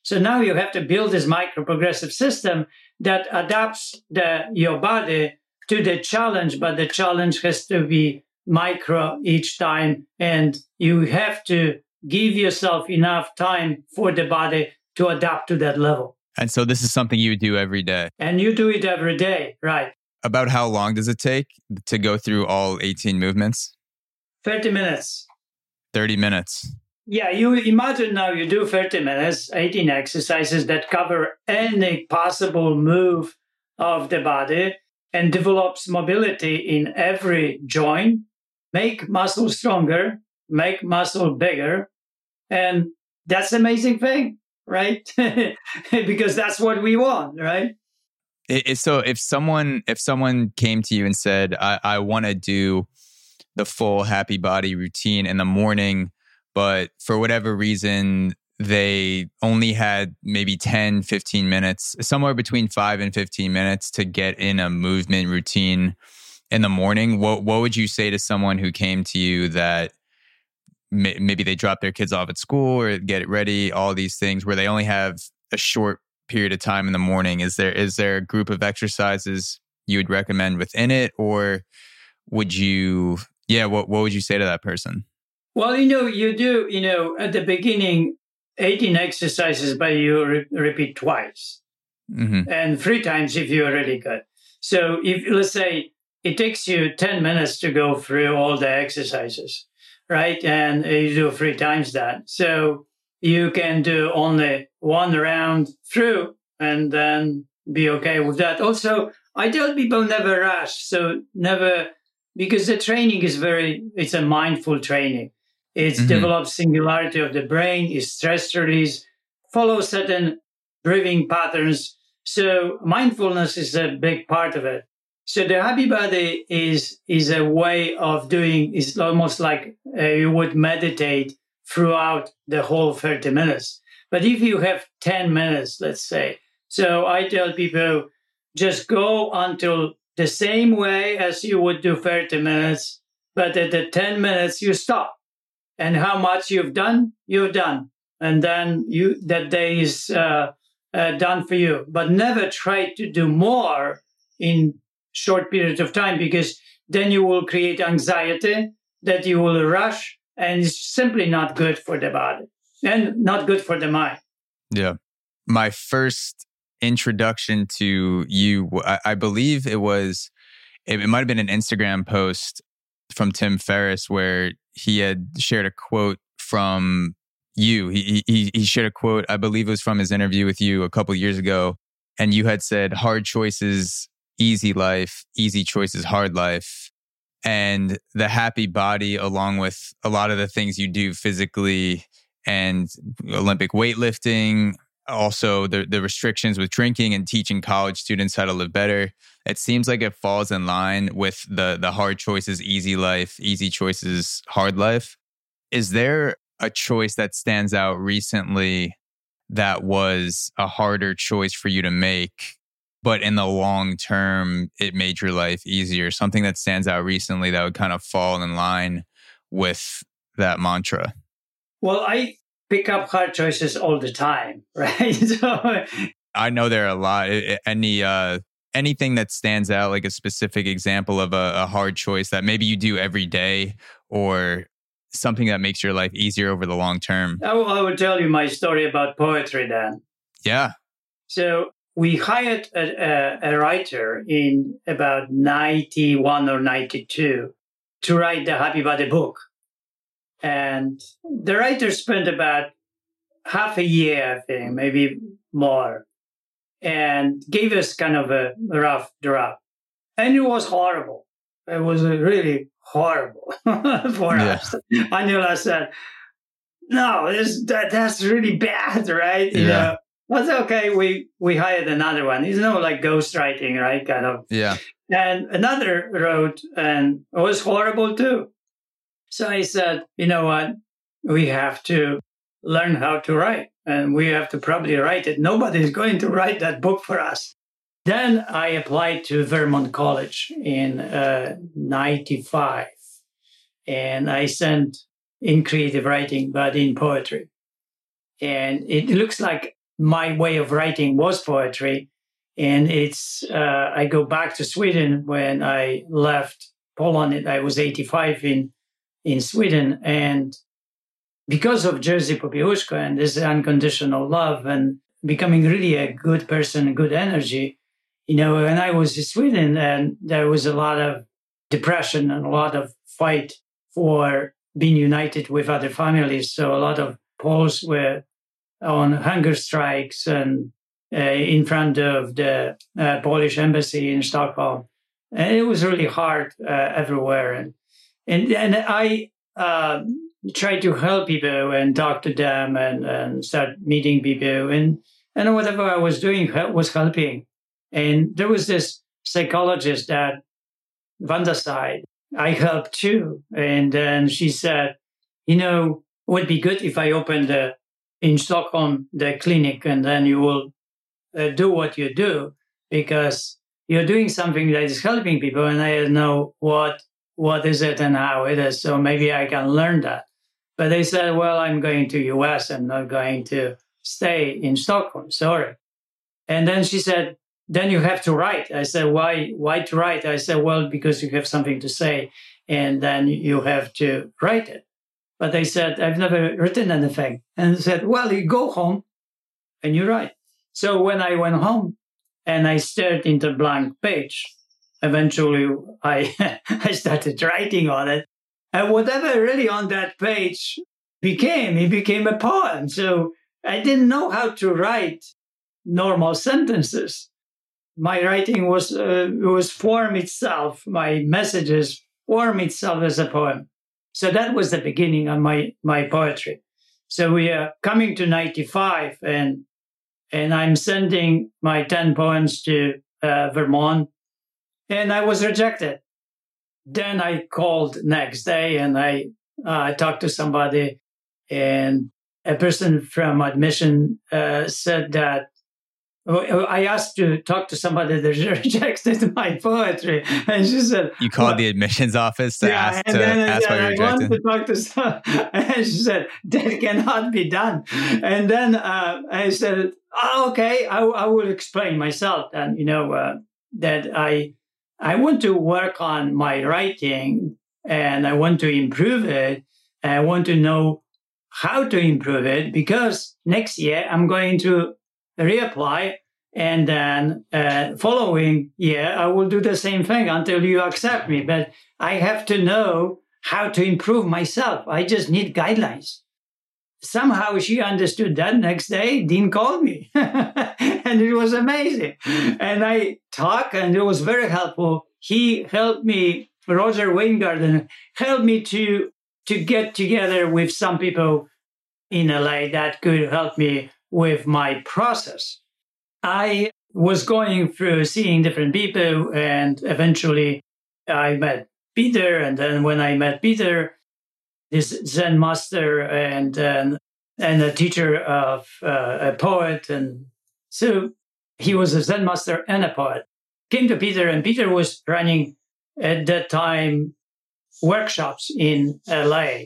So now you have to build this micro progressive system that adapts the, your body to the challenge, but the challenge has to be micro each time. And you have to give yourself enough time for the body to adapt to that level. And so this is something you do every day. And you do it every day, right? About how long does it take to go through all 18 movements? 30 minutes. 30 minutes. Yeah, you imagine now you do 30 minutes, 18 exercises that cover any possible move of the body and develops mobility in every joint, make muscle stronger, make muscle bigger. And that's amazing thing right? because that's what we want, right? It, so if someone if someone came to you and said, "I, I want to do the full happy body routine in the morning," but for whatever reason they only had maybe 10 15 minutes somewhere between 5 and 15 minutes to get in a movement routine in the morning what what would you say to someone who came to you that maybe they drop their kids off at school or get it ready all these things where they only have a short period of time in the morning. Is there is there a group of exercises you would recommend within it? Or would you yeah what what would you say to that person? Well you know you do you know at the beginning 18 exercises but you re- repeat twice. Mm-hmm. and three times if you're really good. So if let's say it takes you 10 minutes to go through all the exercises right? And you do three times that. So you can do only one round through and then be okay with that. Also, I tell people never rush. So never, because the training is very, it's a mindful training. It mm-hmm. develops singularity of the brain, it's stress release, follow certain breathing patterns. So mindfulness is a big part of it. So the happy body is is a way of doing. It's almost like uh, you would meditate throughout the whole 30 minutes. But if you have 10 minutes, let's say, so I tell people just go until the same way as you would do 30 minutes, but at the 10 minutes you stop. And how much you've done, you've done. And then you that day is uh, uh, done for you. But never try to do more in short periods of time because then you will create anxiety that you will rush and it's simply not good for the body and not good for the mind. Yeah. My first introduction to you, I, I believe it was, it, it might have been an Instagram post from Tim Ferriss where he had shared a quote from you. He, he, he shared a quote, I believe it was from his interview with you a couple years ago. And you had said, hard choices, easy life, easy choices, hard life. And the happy body, along with a lot of the things you do physically and Olympic weightlifting, also the, the restrictions with drinking and teaching college students how to live better. It seems like it falls in line with the the hard choices, easy life, easy choices, hard life. Is there a choice that stands out recently that was a harder choice for you to make, but in the long term, it made your life easier? Something that stands out recently that would kind of fall in line with that mantra? Well, I pick up hard choices all the time, right? so, I know there are a lot. Any uh, anything that stands out, like a specific example of a, a hard choice that maybe you do every day, or something that makes your life easier over the long term? I will, I will tell you my story about poetry then. Yeah. So we hired a, a, a, writer in about 91 or 92 to write the Happy Body book. And the writer spent about half a year, I think, maybe more, and gave us kind of a rough draft. And it was horrible. It was really horrible for yeah. us. Aniela said, no, this, that, that's really bad, right? You yeah. Know? That's okay. We we hired another one. It's no like ghostwriting, right? Kind of. Yeah. And another wrote, and it was horrible too. So I said, you know what? We have to learn how to write and we have to probably write it. Nobody's going to write that book for us. Then I applied to Vermont College in uh, 95 and I sent in creative writing, but in poetry. And it looks like my way of writing was poetry. And it's, uh, I go back to Sweden when I left Poland. I was 85 in in Sweden. And because of Jerzy Popiełuszko and this unconditional love and becoming really a good person, good energy, you know, when I was in Sweden and there was a lot of depression and a lot of fight for being united with other families. So a lot of Poles were on hunger strikes and uh, in front of the uh, Polish embassy in Stockholm. And it was really hard uh, everywhere. And and and I uh, try to help people and talk to them and, and start meeting people and and whatever I was doing was helping. And there was this psychologist that Wanda side I helped too, and then she said, you know, it would be good if I opened the in Stockholm the clinic, and then you will uh, do what you do because you're doing something that is helping people, and I know what what is it and how it is. So maybe I can learn that. But they said, well, I'm going to US. I'm not going to stay in Stockholm. Sorry. And then she said, then you have to write. I said, why, why to write? I said, well, because you have something to say and then you have to write it. But I said, I've never written anything. And said, well, you go home and you write. So when I went home and I stared into blank page, eventually I, I started writing on it. And whatever really on that page became, it became a poem. So I didn't know how to write normal sentences. My writing was uh, was form itself. My messages form itself as a poem. So that was the beginning of my my poetry. So we are coming to 95 and and I'm sending my 10 poems to uh, Vermont and I was rejected. Then I called next day and I uh, talked to somebody, and a person from admission uh, said that I asked to talk to somebody that rejected my poetry, and she said, "You called well, the admissions office to yeah, ask, to then, ask why you rejected." I to talk to some, and she said that cannot be done. And then uh, I said, oh, "Okay, I, I, will explain myself." And you know uh, that I I want to work on my writing and I want to improve it. I want to know how to improve it because next year I'm going to reapply and then uh, following year I will do the same thing until you accept me. But I have to know how to improve myself. I just need guidelines. Somehow she understood that next day, Dean called me and it was amazing. And I talked and it was very helpful. He helped me, Roger Weingarten helped me to, to get together with some people in LA that could help me with my process. I was going through seeing different people and eventually I met Peter. And then when I met Peter, this Zen master and and, and a teacher of uh, a poet, and so he was a Zen master and a poet. Came to Peter, and Peter was running at that time workshops in LA,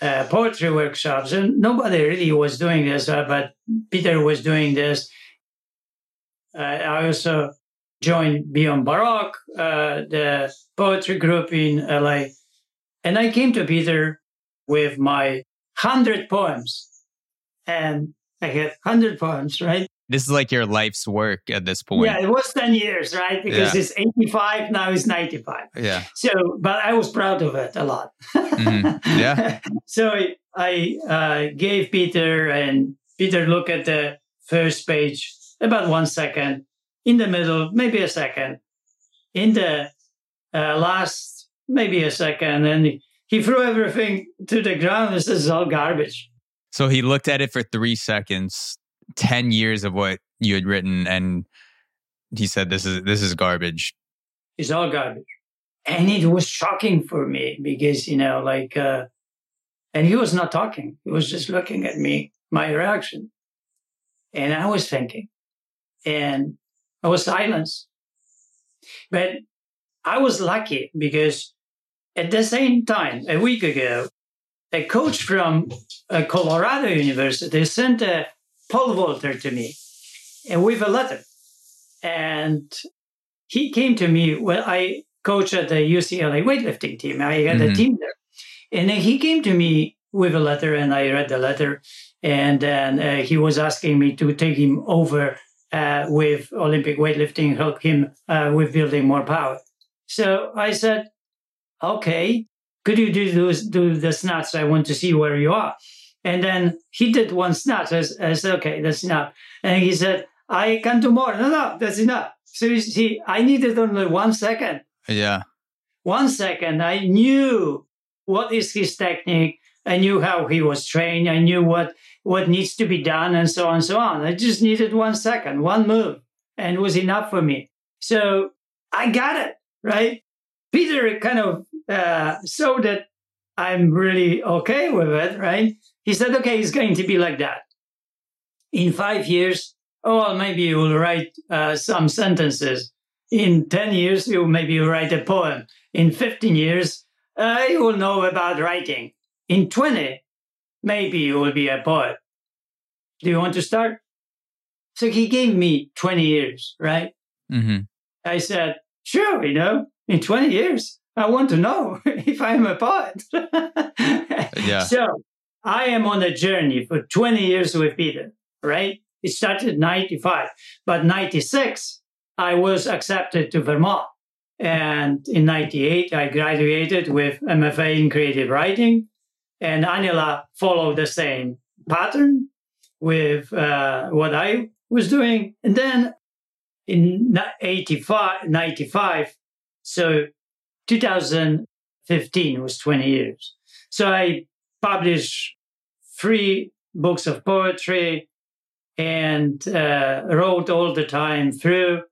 uh, poetry workshops, and nobody really was doing this, uh, but Peter was doing this. Uh, I also joined Beyond Baroque, uh, the poetry group in LA. And I came to Peter with my 100 poems. And I had 100 poems, right? This is like your life's work at this point. Yeah, it was 10 years, right? Because yeah. it's 85, now it's 95. Yeah. So, but I was proud of it a lot. mm-hmm. Yeah. so I uh, gave Peter, and Peter looked at the first page about one second in the middle, maybe a second, in the uh, last, maybe a second, and he threw everything to the ground and says, all garbage. So he looked at it for three seconds, 10 years of what you had written, and he said, this is, this is garbage. It's all garbage. And it was shocking for me because, you know, like, uh, and he was not talking. He was just looking at me, my reaction. And I was thinking, and I was silenced. But I was lucky because at the same time, a week ago, a coach from uh, Colorado University sent a pole vaulter to me and with a letter. And he came to me when I coached at the UCLA weightlifting team. I had mm-hmm. a team there. And then he came to me with a letter and I read the letter. And then uh, he was asking me to take him over uh, with Olympic weightlifting, help him uh, with building more power. So I said, okay, could you do those, do the snatch? I want to see where you are. And then he did one snatch. I, I said, okay, that's enough. And he said, I can do more. No, no, that's enough. So you see, I needed only one second. Yeah. One second. I knew what is his technique. I knew how he was trained. I knew what what needs to be done and so on and so on. I just needed one second, one move, and it was enough for me. So I got it, right? Peter kind of uh, saw that I'm really okay with it, right? He said, okay, it's going to be like that. In five years, oh, maybe you will write uh, some sentences. In 10 years, you will maybe write a poem. In 15 years, uh, you will know about writing. In 20, maybe you will be a poet. Do you want to start? So he gave me 20 years, right? Mm-hmm. I said, sure, you know, in 20 years, I want to know if I'm a poet. yeah. So I am on a journey for 20 years with Peter, right? It started 95, but 96, I was accepted to Vermont. And in 98, I graduated with MFA in creative writing. And Aniela followed the same pattern with uh, what I was doing. And then in 85, 95, so 2015 was 20 years. So I published three books of poetry and uh, wrote all the time through.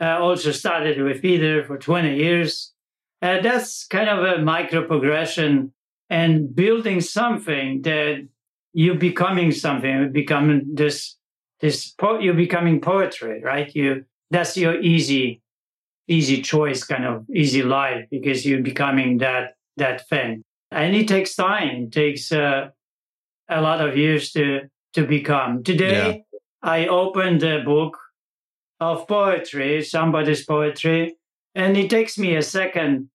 Uh, also started with Peter for 20 years. Uh, that's kind of a micro progression and building something that you're becoming something, becoming this, this, po- you're becoming poetry, right? You, that's your easy, easy choice, kind of easy life because you're becoming that, that thing. And it takes time. It takes uh, a lot of years to, to become. Today, yeah. I opened a book of poetry, somebody's poetry, and it takes me a second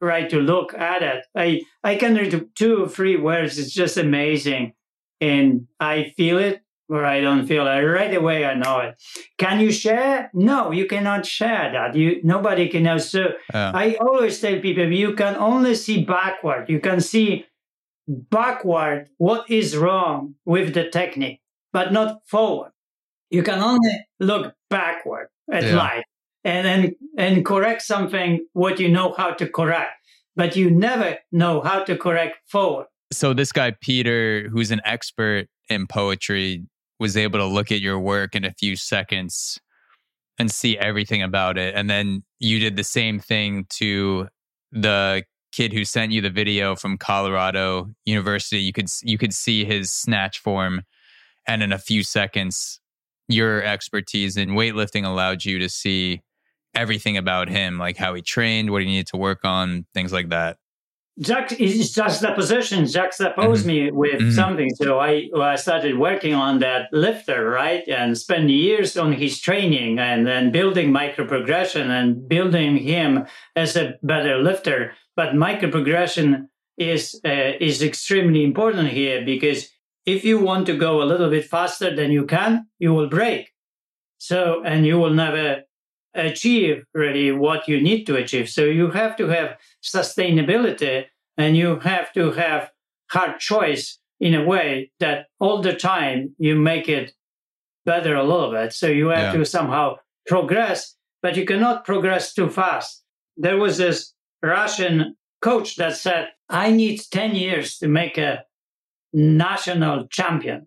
right to look at it. I I can read two or three words. It's just amazing, and I feel it or I don't feel it right away. I know it. Can you share? No, you cannot share that. You nobody can know. So yeah. I always tell people you can only see backward. You can see backward what is wrong with the technique, but not forward. You can only look backward at yeah. life and then and correct something what you know how to correct, but you never know how to correct forward. So this guy Peter, who's an expert in poetry, was able to look at your work in a few seconds and see everything about it. And then you did the same thing to the kid who sent you the video from Colorado University. You could you could see his snatch form, and in a few seconds, your expertise in weightlifting allowed you to see everything about him, like how he trained, what he needed to work on, things like that. Jack is just the position juxtaposed mm-hmm. me with mm-hmm. something. So I, I started working on that lifter, right? And spent years on his training and then building micro progression and building him as a better lifter. But micro progression is uh, is extremely important here because if you want to go a little bit faster than you can, you will break. So and you will never achieve really what you need to achieve. So you have to have sustainability and you have to have hard choice in a way that all the time you make it better a little bit. So you have yeah. to somehow progress, but you cannot progress too fast. There was this Russian coach that said, I need 10 years to make a national champion.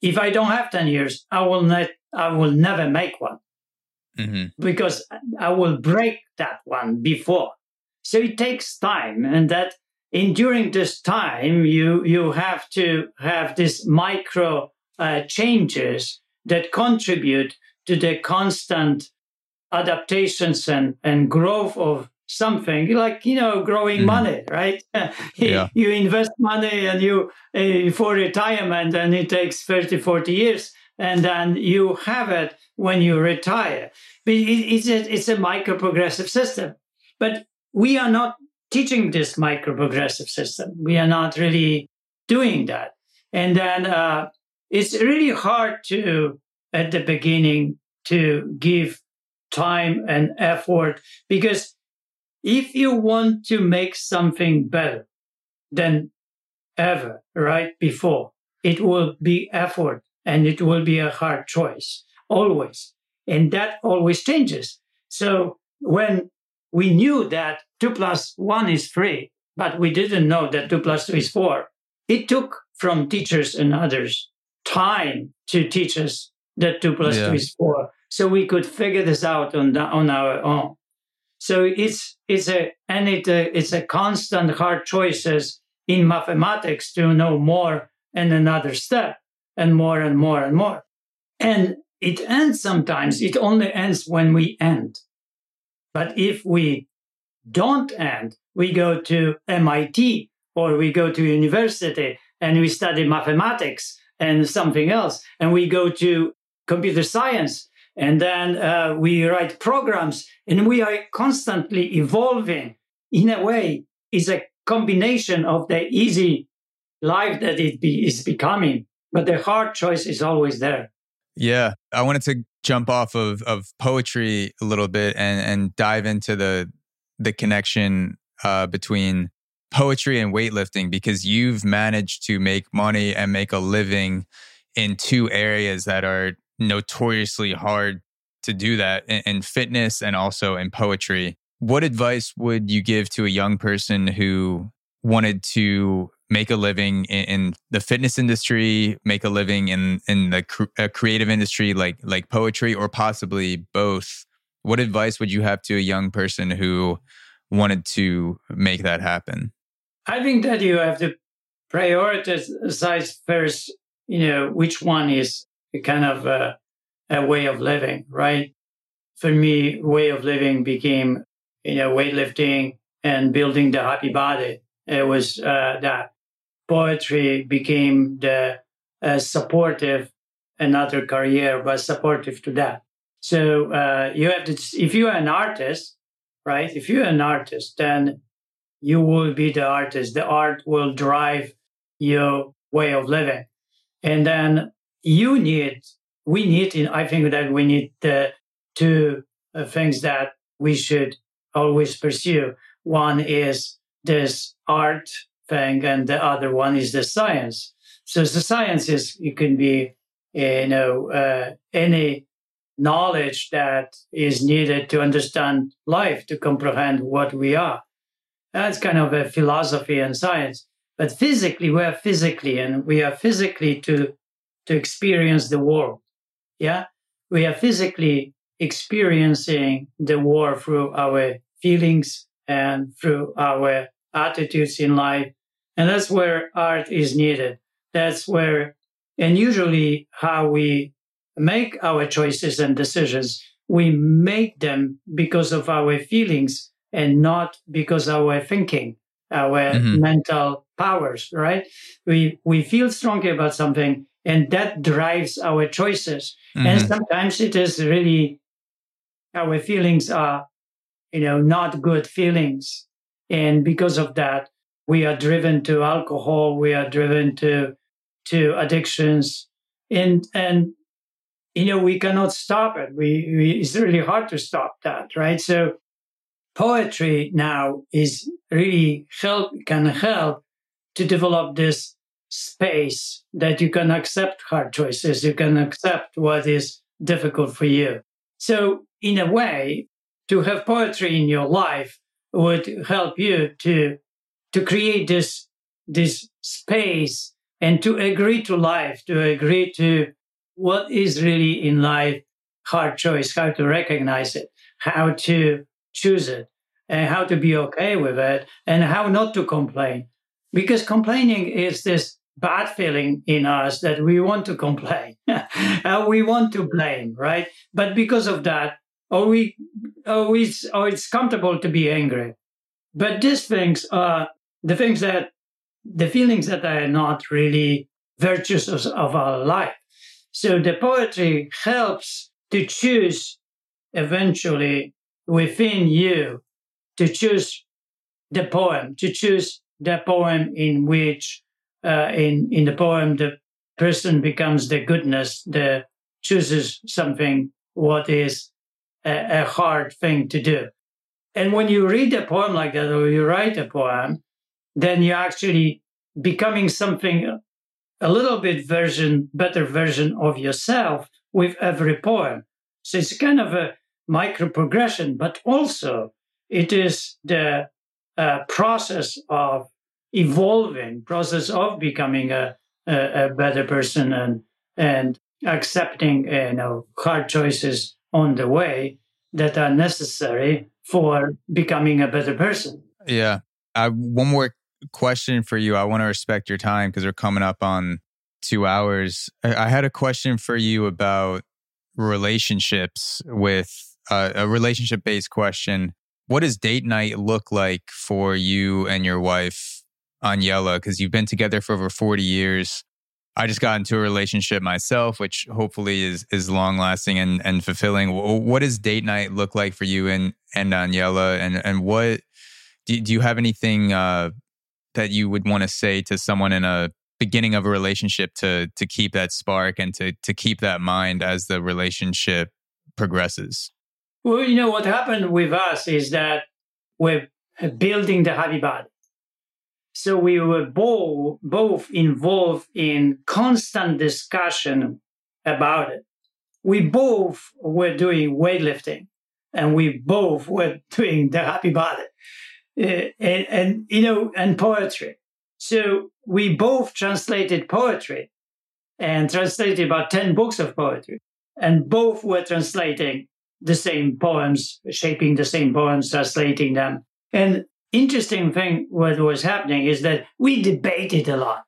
If I don't have 10 years, I will not, I will never make one mm-hmm. because I will break that one before. So it takes time, and that in during this time you you have to have these micro uh, changes that contribute to the constant adaptations and, and growth of something like you know growing mm-hmm. money right yeah. you invest money and you uh, for retirement and it takes 30 40 years and then you have it when you retire. It's a, it's a micro progressive system. But we are not teaching this micro progressive system. We are not really doing that. And then uh, it's really hard to, at the beginning, to give time and effort because if you want to make something better than ever, right before, it will be effort and it will be a hard choice always. And that always changes. So when we knew that two plus one is three, but we didn't know that two plus two is four, it took from teachers and others time to teach us that two plus yeah. two is four. So we could figure this out on, the, on our own. So it's it's a and it uh, it's a constant hard choices in mathematics to know more and another step and more and more and more. And it ends sometimes. It only ends when we end. But if we don't end, we go to MIT or we go to university and we study mathematics and something else, and we go to computer science and then uh, we write programs and we are constantly evolving in a way is a combination of the easy life that it be, is becoming but the hard choice is always there yeah, I wanted to jump off of of poetry a little bit and and dive into the the connection uh, between poetry and weightlifting because you've managed to make money and make a living in two areas that are notoriously hard to do that in, in fitness and also in poetry. What advice would you give to a young person who wanted to make a living in, in, the fitness industry, make a living in in the cr- creative industry like like poetry, or possibly both. What advice would you have to a young person who wanted to make that happen? I think that you have to prioritize first. You know which one is a kind of a, a way of living, right? For me, way of living became you know weightlifting and building the happy body. It was uh, that poetry became the uh, supportive another career was supportive to that so uh, you have to if you are an artist right? If you're an artist, then you will be the artist. The art will drive your way of living. And then you need, we need, I think that we need the two uh, things that we should always pursue. One is this art thing, and the other one is the science. So the science is, it can be, you know, uh, any knowledge that is needed to understand life, to comprehend what we are. That's kind of a philosophy and science. But physically, we are physically, and we are physically to to experience the world. Yeah, we are physically experiencing the world through our feelings and through our attitudes in life, and that's where art is needed. That's where, and usually, how we make our choices and decisions, we make them because of our feelings and not because of our thinking, our mm-hmm. mental powers, right? We we feel strongly about something and that drives our choices. Mm-hmm. And sometimes it is really our feelings are, you know, not good feelings. And because of that, we are driven to alcohol, we are driven to to addictions. And and you know, we cannot stop it. We, we it's really hard to stop that, right? So poetry now is really help can help to develop this space that you can accept hard choices you can accept what is difficult for you so in a way to have poetry in your life would help you to to create this this space and to agree to life to agree to what is really in life hard choice, how to recognize it, how to choose it, and how to be okay with it, and how not to complain. Because complaining is this bad feeling in us that we want to complain, we want to blame, right? But because of that, or we, or it's, or it's comfortable to be angry. But these things are the things that, the feelings that are not really virtues of, of our life. So the poetry helps to choose eventually within you to choose the poem, to choose the poem in which, uh, in, in the poem, the person becomes the goodness, the chooses something what is a, a hard thing to do. And when you read a poem like that, or you write a poem, then you're actually becoming something a little bit version, better version of yourself with every poem. So it's kind of a micro progression, but also it is the uh, process of evolving, process of becoming a, a, a better person and and accepting you know hard choices on the way that are necessary for becoming a better person. Yeah. Uh, one more question for you. I want to respect your time because we're coming up on two hours. I, had a question for you about relationships with uh, a relationship based question. What does date night look like for you and your wife, Aniela? Because you've been together for over 40 years. I just got into a relationship myself, which hopefully is is long lasting and, and fulfilling. What does date night look like for you and and Aniela? And and what do, do you have anything uh, that you would want to say to someone in a beginning of a relationship to to keep that spark and to to keep that mind as the relationship progresses? Well, you know what happened with us is that we're uh, building the happy body. So we were both both involved in constant discussion about it. We both were doing weightlifting and we both were doing the happy body uh, and, and, you know, and poetry. So we both translated poetry and translated about 10 books of poetry. And both were translating the same poems, shaping the same poems, translating them. And interesting thing what was happening is that we debated a lot.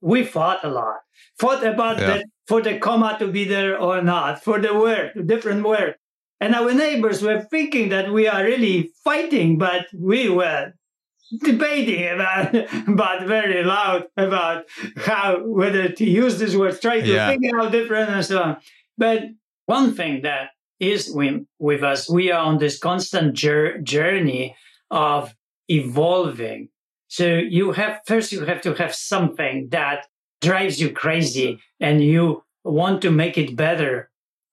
We fought a lot. Fought about yeah. that for the comma to be there or not, for the word, different word. And our neighbors were thinking that we are really fighting, but we were debating about, but very loud about how, whether to use this word, trying to yeah. figure out different and so on. But one thing that is with us. We are on this constant journey of evolving. So you have first you have to have something that drives you crazy and you want to make it better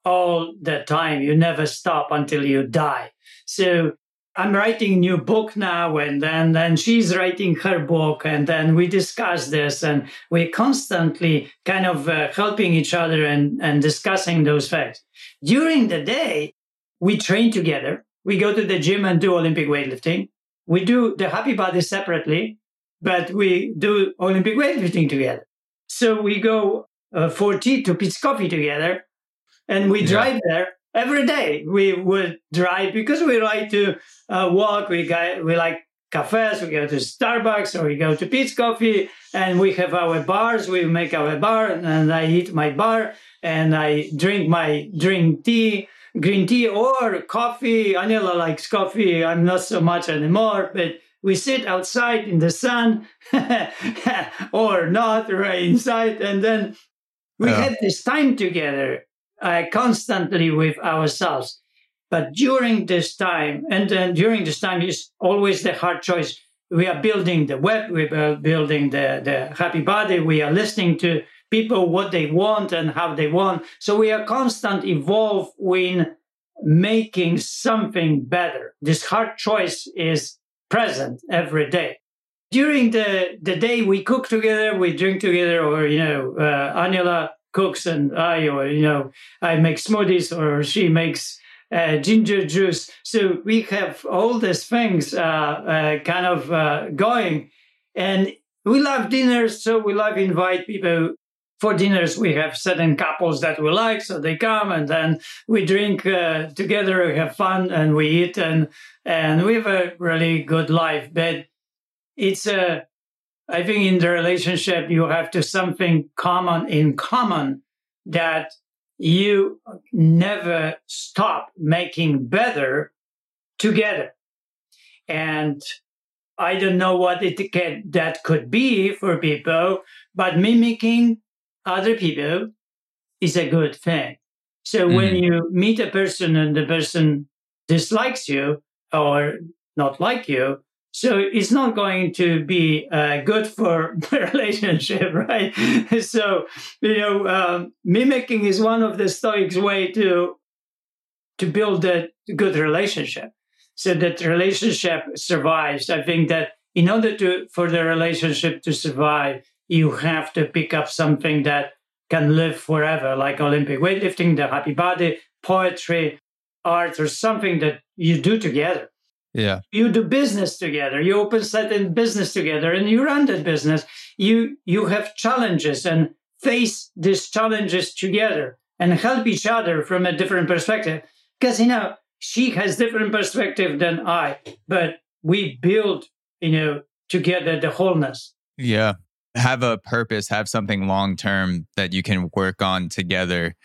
all the time. You never stop until you die. So I'm writing new book now, and then, then she's writing her book, and then we discuss this, and we're constantly kind of uh, helping each other and, and discussing those facts. During the day, we train together. We go to the gym and do Olympic weightlifting. We do the happy body separately, but we do Olympic weightlifting together. So we go uh, for tea to Peet's Coffee together, and we drive there every day. We would drive because we like to uh, walk. We got, we like cafes. We go to Starbucks or we go to Peet's Coffee, and we have our bars. We make our bar, and I eat my bar, and I drink my drink tea, green tea or coffee. Aniela likes coffee. I'm not so much anymore, but we sit outside in the sun or not right inside and then we yeah. have this time together uh, constantly with ourselves. But during this time, and then during this time is always the hard choice. We are building the web, we are building the, the happy body, we are listening to people what they want and how they want. So we are constant evolve in making something better. This hard choice is present every day. During the, the day we cook together, we drink together, or, you know, uh, Aniela cooks and I, or, you know, I make smoothies or she makes uh, ginger juice. So we have all these things uh, uh, kind of uh, going. And we love dinners, so we love invite people for dinners. We have certain couples that we like, so they come and then we drink uh, together, we have fun, and we eat, and and we have a really good life. But it's a I think in the relationship, you have to something common in common that you never stop making better together. And I don't know what it can, that could be for people, but mimicking other people is a good thing. So mm-hmm. when you meet a person and the person dislikes you or not like you, so it's not going to be uh, good for the relationship, right? so you know, um, mimicking is one of the Stoics' way to to build a good relationship, so that relationship survives. I think that in order to for the relationship to survive, you have to pick up something that can live forever, like Olympic weightlifting, the happy body, poetry, art, or something that you do together. Yeah. You do business together. You open certain business together and you run that business. You you have challenges and face these challenges together and help each other from a different perspective. Because you know, she has different perspective than I, but we build, you know, together the wholeness. Yeah. Have a purpose, have something long term that you can work on together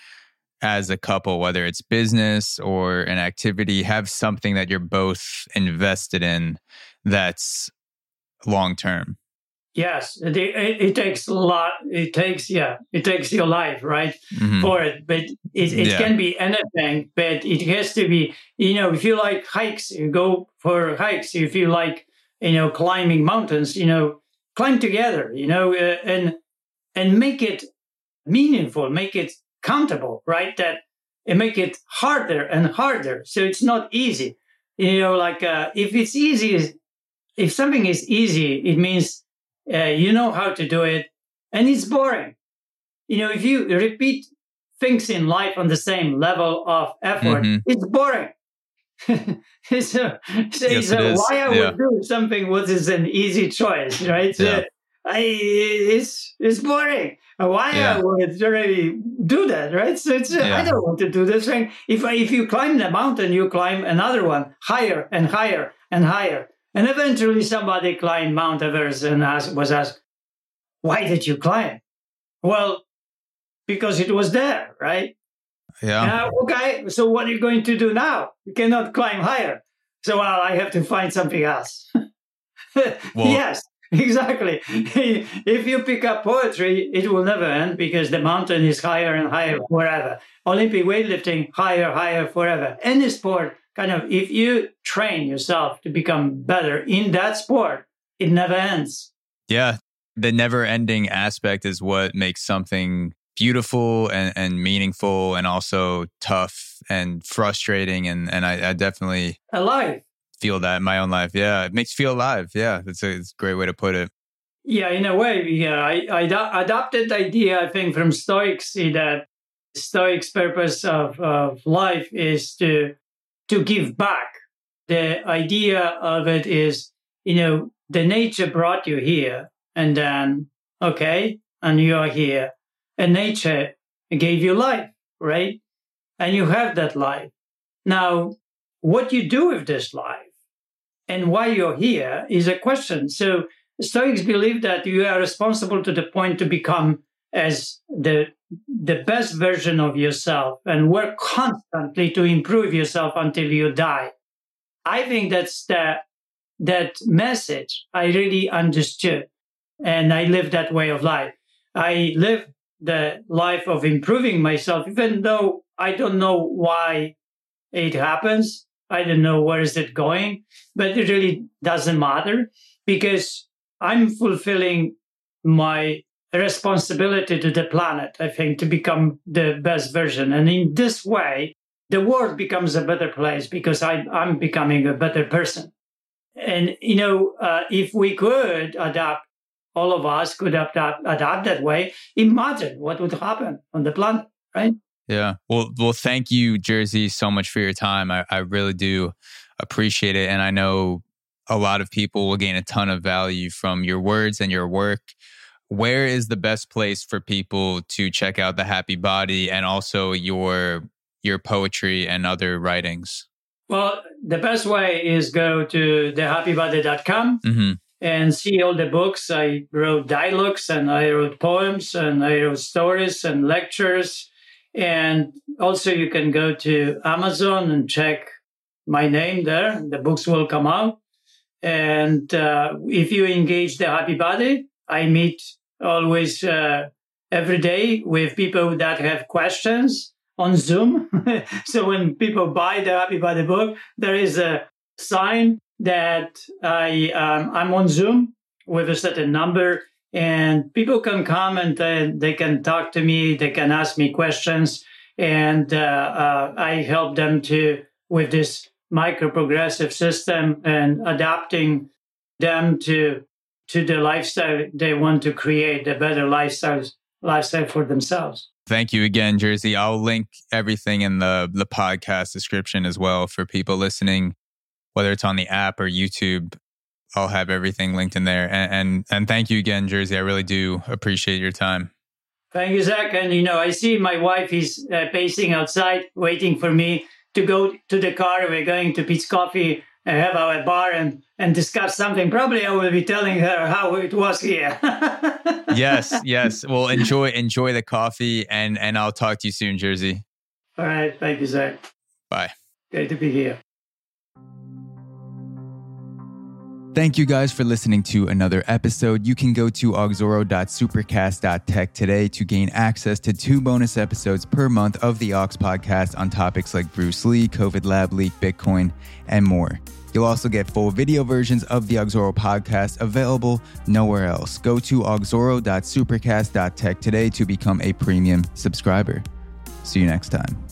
as a couple, whether it's business or an activity, have something that you're both invested in that's long term. Yes, it, it, it, takes a lot. It takes, yeah, it takes your life, right, mm-hmm. for it. But it, it yeah. can be anything, but it has to be, you know, if you like hikes, you go for hikes. If you like, you know, climbing mountains, you know, climb together, you know, uh, and and make it meaningful, make it countable, right? That it make it harder and harder. So it's not easy. You know, like uh, if it's easy, if something is easy, it means uh, you know how to do it, and it's boring. You know, if you repeat things in life on the same level of effort, mm-hmm. it's boring. so, so, yes, so why I yeah. would do something what is an easy choice, right? So yeah. I, it's it's boring. Why yeah. I would really do that, right? So it's yeah. I don't want to do this thing. If if you climb the mountain, you climb another one higher and higher and higher, and eventually somebody climbed Mount Everest and asked, was asked, "Why did you climb?" Well, because it was there, right? Yeah. Uh, okay. So what are you going to do now? You cannot climb higher. So well, I have to find something else. well, yes exactly. Mm-hmm. if you pick up poetry, it will never end because the mountain is higher and higher forever. Olympic weightlifting, higher, higher forever. Any sport, kind of, if you train yourself to become better in that sport, it never ends. Yeah. The never ending aspect is what makes something beautiful and, and meaningful and also tough and frustrating. And, and I, I definitely alive feel that in my own life. Yeah. It makes you feel alive. Yeah. That's a, it's a great way to put it. Yeah, in a way, yeah. I, I adopted the idea, I think, from Stoics that Stoics' purpose of, of life is to to give back. The idea of it is, you know, the nature brought you here, and then okay, and you are here, and nature gave you life, right? And you have that life. Now, what you do with this life and why you're here is a question. So Stoics believe that you are responsible to the point to become as the the best version of yourself and work constantly to improve yourself until you die. I think that's the that message I really understood and I live that way of life. I live the life of improving myself, even though I don't know why it happens. I don't know where is it going, but it really doesn't matter because I'm fulfilling my responsibility to the planet, I think, to become the best version. And in this way, the world becomes a better place because I, am becoming a better person. And, you know, uh, if we could adapt, all of us could adapt, adapt that way, imagine what would happen on the planet, right? Yeah. Well, well, thank you, Jerzy, so much for your time. I, I really do appreciate it. And I know a lot of people will gain a ton of value from your words and your work. Where is the best place for people to check out the Happy Body and also your your poetry and other writings? Well, the best way is go to thehappybody.com mm-hmm. and see all the books. I wrote dialogues and I wrote poems and I wrote stories and lectures. And also you can go to Amazon and check my name there. The books will come out. And uh, if you engage the Happy Body, I meet always uh, every day with people that have questions on Zoom. so when people buy the Happy Body book, there is a sign that I um, I'm on Zoom with a certain number, and people can come and uh, they can talk to me, they can ask me questions, and uh, uh I help them to with this micro progressive system and adapting them to to the lifestyle they want to create, a better lifestyle lifestyle for themselves. Thank you again, Jerzy I'll link everything in the the podcast description as well for people listening, whether it's on the app or YouTube. I'll have everything linked in there. And and, and thank you again, Jerzy. I really do appreciate your time. Thank you, Zach. And you know, I see my wife is uh, pacing outside, waiting for me to go to the car. We're going to Peet's Coffee and have our bar and, and discuss something. Probably I will be telling her how it was here. yes, yes. Well, enjoy enjoy the coffee and and I'll talk to you soon, Jerzy. All right. Thank you, Zach. Bye. Great to be here. Thank you guys for listening to another episode. You can go to auxoro.supercast.tech today to gain access to two bonus episodes per month of the Aux podcast on topics like Bruce Lee, COVID lab leak, Bitcoin, and more. You'll also get full video versions of the Auxoro podcast available nowhere else. Go to auxoro.supercast.tech today to become a premium subscriber. See you next time.